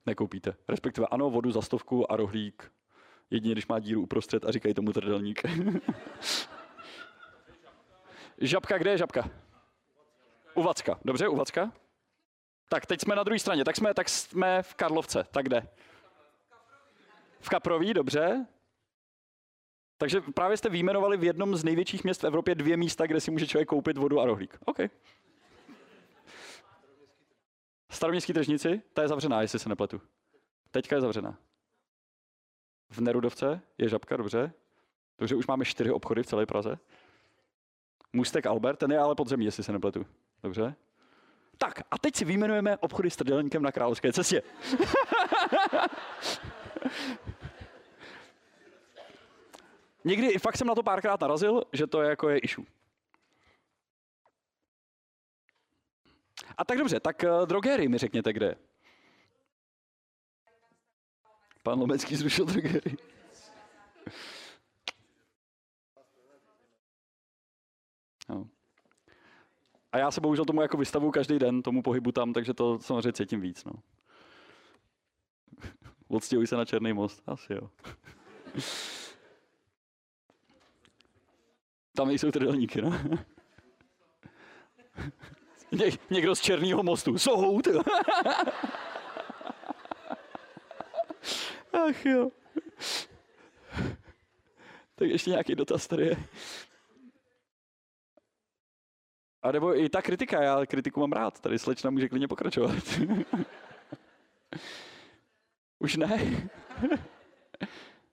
nekoupíte. Respektive ano, vodu za stovku a rohlík, jedině když má díru uprostřed a říkají tomu trdelník. žabka, kde je žabka? U Vacka. Dobře, u Vacka? Tak teď jsme na druhé straně, tak jsme, tak jsme v Karlovce, tak kde? V Kaproví, dobře. Takže právě jste vyjmenovali v jednom z největších měst v Evropě dvě místa, kde si může člověk koupit vodu a rohlík. OK. Staroměstský tržnici, ta je zavřená, jestli se nepletu. Teďka je zavřená. V Nerudovce je žabka, dobře. Takže už máme čtyři obchody v celé Praze. Můstek Albert, ten je ale podzemí, jestli se nepletu. Dobře. Tak, a teď si vyjmenujeme obchody s trdelníkem na Královské cestě. Někdy fakt jsem na to párkrát narazil, že to je jako je issue. A tak dobře, tak uh, drogery mi řekněte, kde. Pan Lomecký zrušil drogery. No. A já se bohužel tomu jako vystavu každý den, tomu pohybu tam, takže to samozřejmě cítím víc. No. Odstěhuji se na Černý most, asi jo. Tam nejsou trdelníky, no. Ně, někdo z Černého mostu. Soud! Ach jo. Tak ještě nějaký dotaz tady je. A nebo i ta kritika, já kritiku mám rád, tady slečna může klidně pokračovat. Už ne?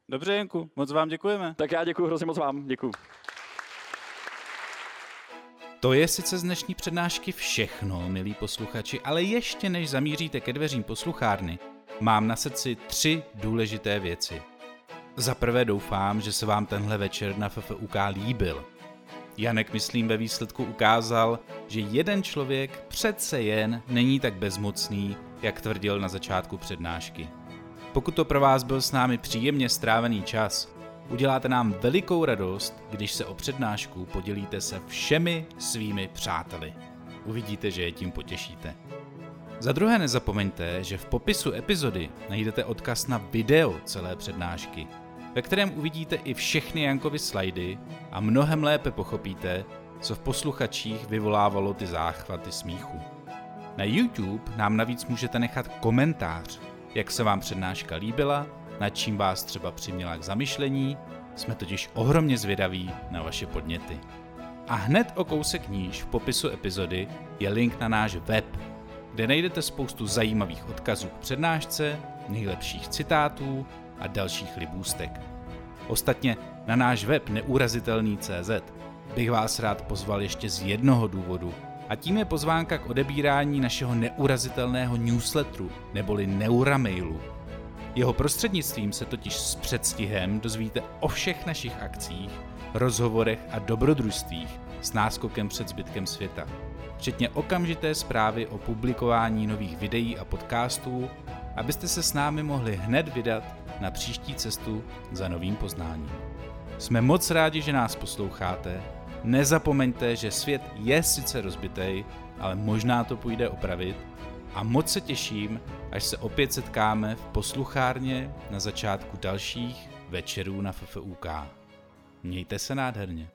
Dobře, Jenku, moc vám děkujeme. Tak já děkuji hrozně moc vám, děkuji. To je sice z dnešní přednášky všechno, milí posluchači, ale ještě než zamíříte ke dveřím posluchárny, mám na srdci tři důležité věci. Za prvé doufám, že se vám tenhle večer na FFUK líbil. Janek, myslím, ve výsledku ukázal, že jeden člověk přece jen není tak bezmocný, jak tvrdil na začátku přednášky. Pokud to pro vás byl s námi příjemně strávený čas, uděláte nám velikou radost, když se o přednášku podělíte se všemi svými přáteli. Uvidíte, že je tím potěšíte. Za druhé nezapomeňte, že v popisu epizody najdete odkaz na video celé přednášky, ve kterém uvidíte i všechny Jankovy slajdy a mnohem lépe pochopíte, co v posluchačích vyvolávalo ty záchvaty smíchu. Na YouTube nám navíc můžete nechat komentář, jak se vám přednáška líbila, nad čím vás třeba přiměla k zamyšlení, jsme totiž ohromně zvědaví na vaše podněty. A hned o kousek níž v popisu epizody je link na náš web, kde najdete spoustu zajímavých odkazů k přednášce, nejlepších citátů a dalších libůstek. Ostatně na náš web neurazitelný.cz bych vás rád pozval ještě z jednoho důvodu, a tím je pozvánka k odebírání našeho neurazitelného newsletteru neboli Neuramailu. Jeho prostřednictvím se totiž s předstihem dozvíte o všech našich akcích, rozhovorech a dobrodružstvích s náskokem před zbytkem světa, včetně okamžité zprávy o publikování nových videí a podcastů, abyste se s námi mohli hned vydat na příští cestu za novým poznáním. Jsme moc rádi, že nás posloucháte. Nezapomeňte, že svět je sice rozbitej, ale možná to půjde opravit. A moc se těším, až se opět setkáme v posluchárně na začátku dalších večerů na FFUK. Mějte se nádherně.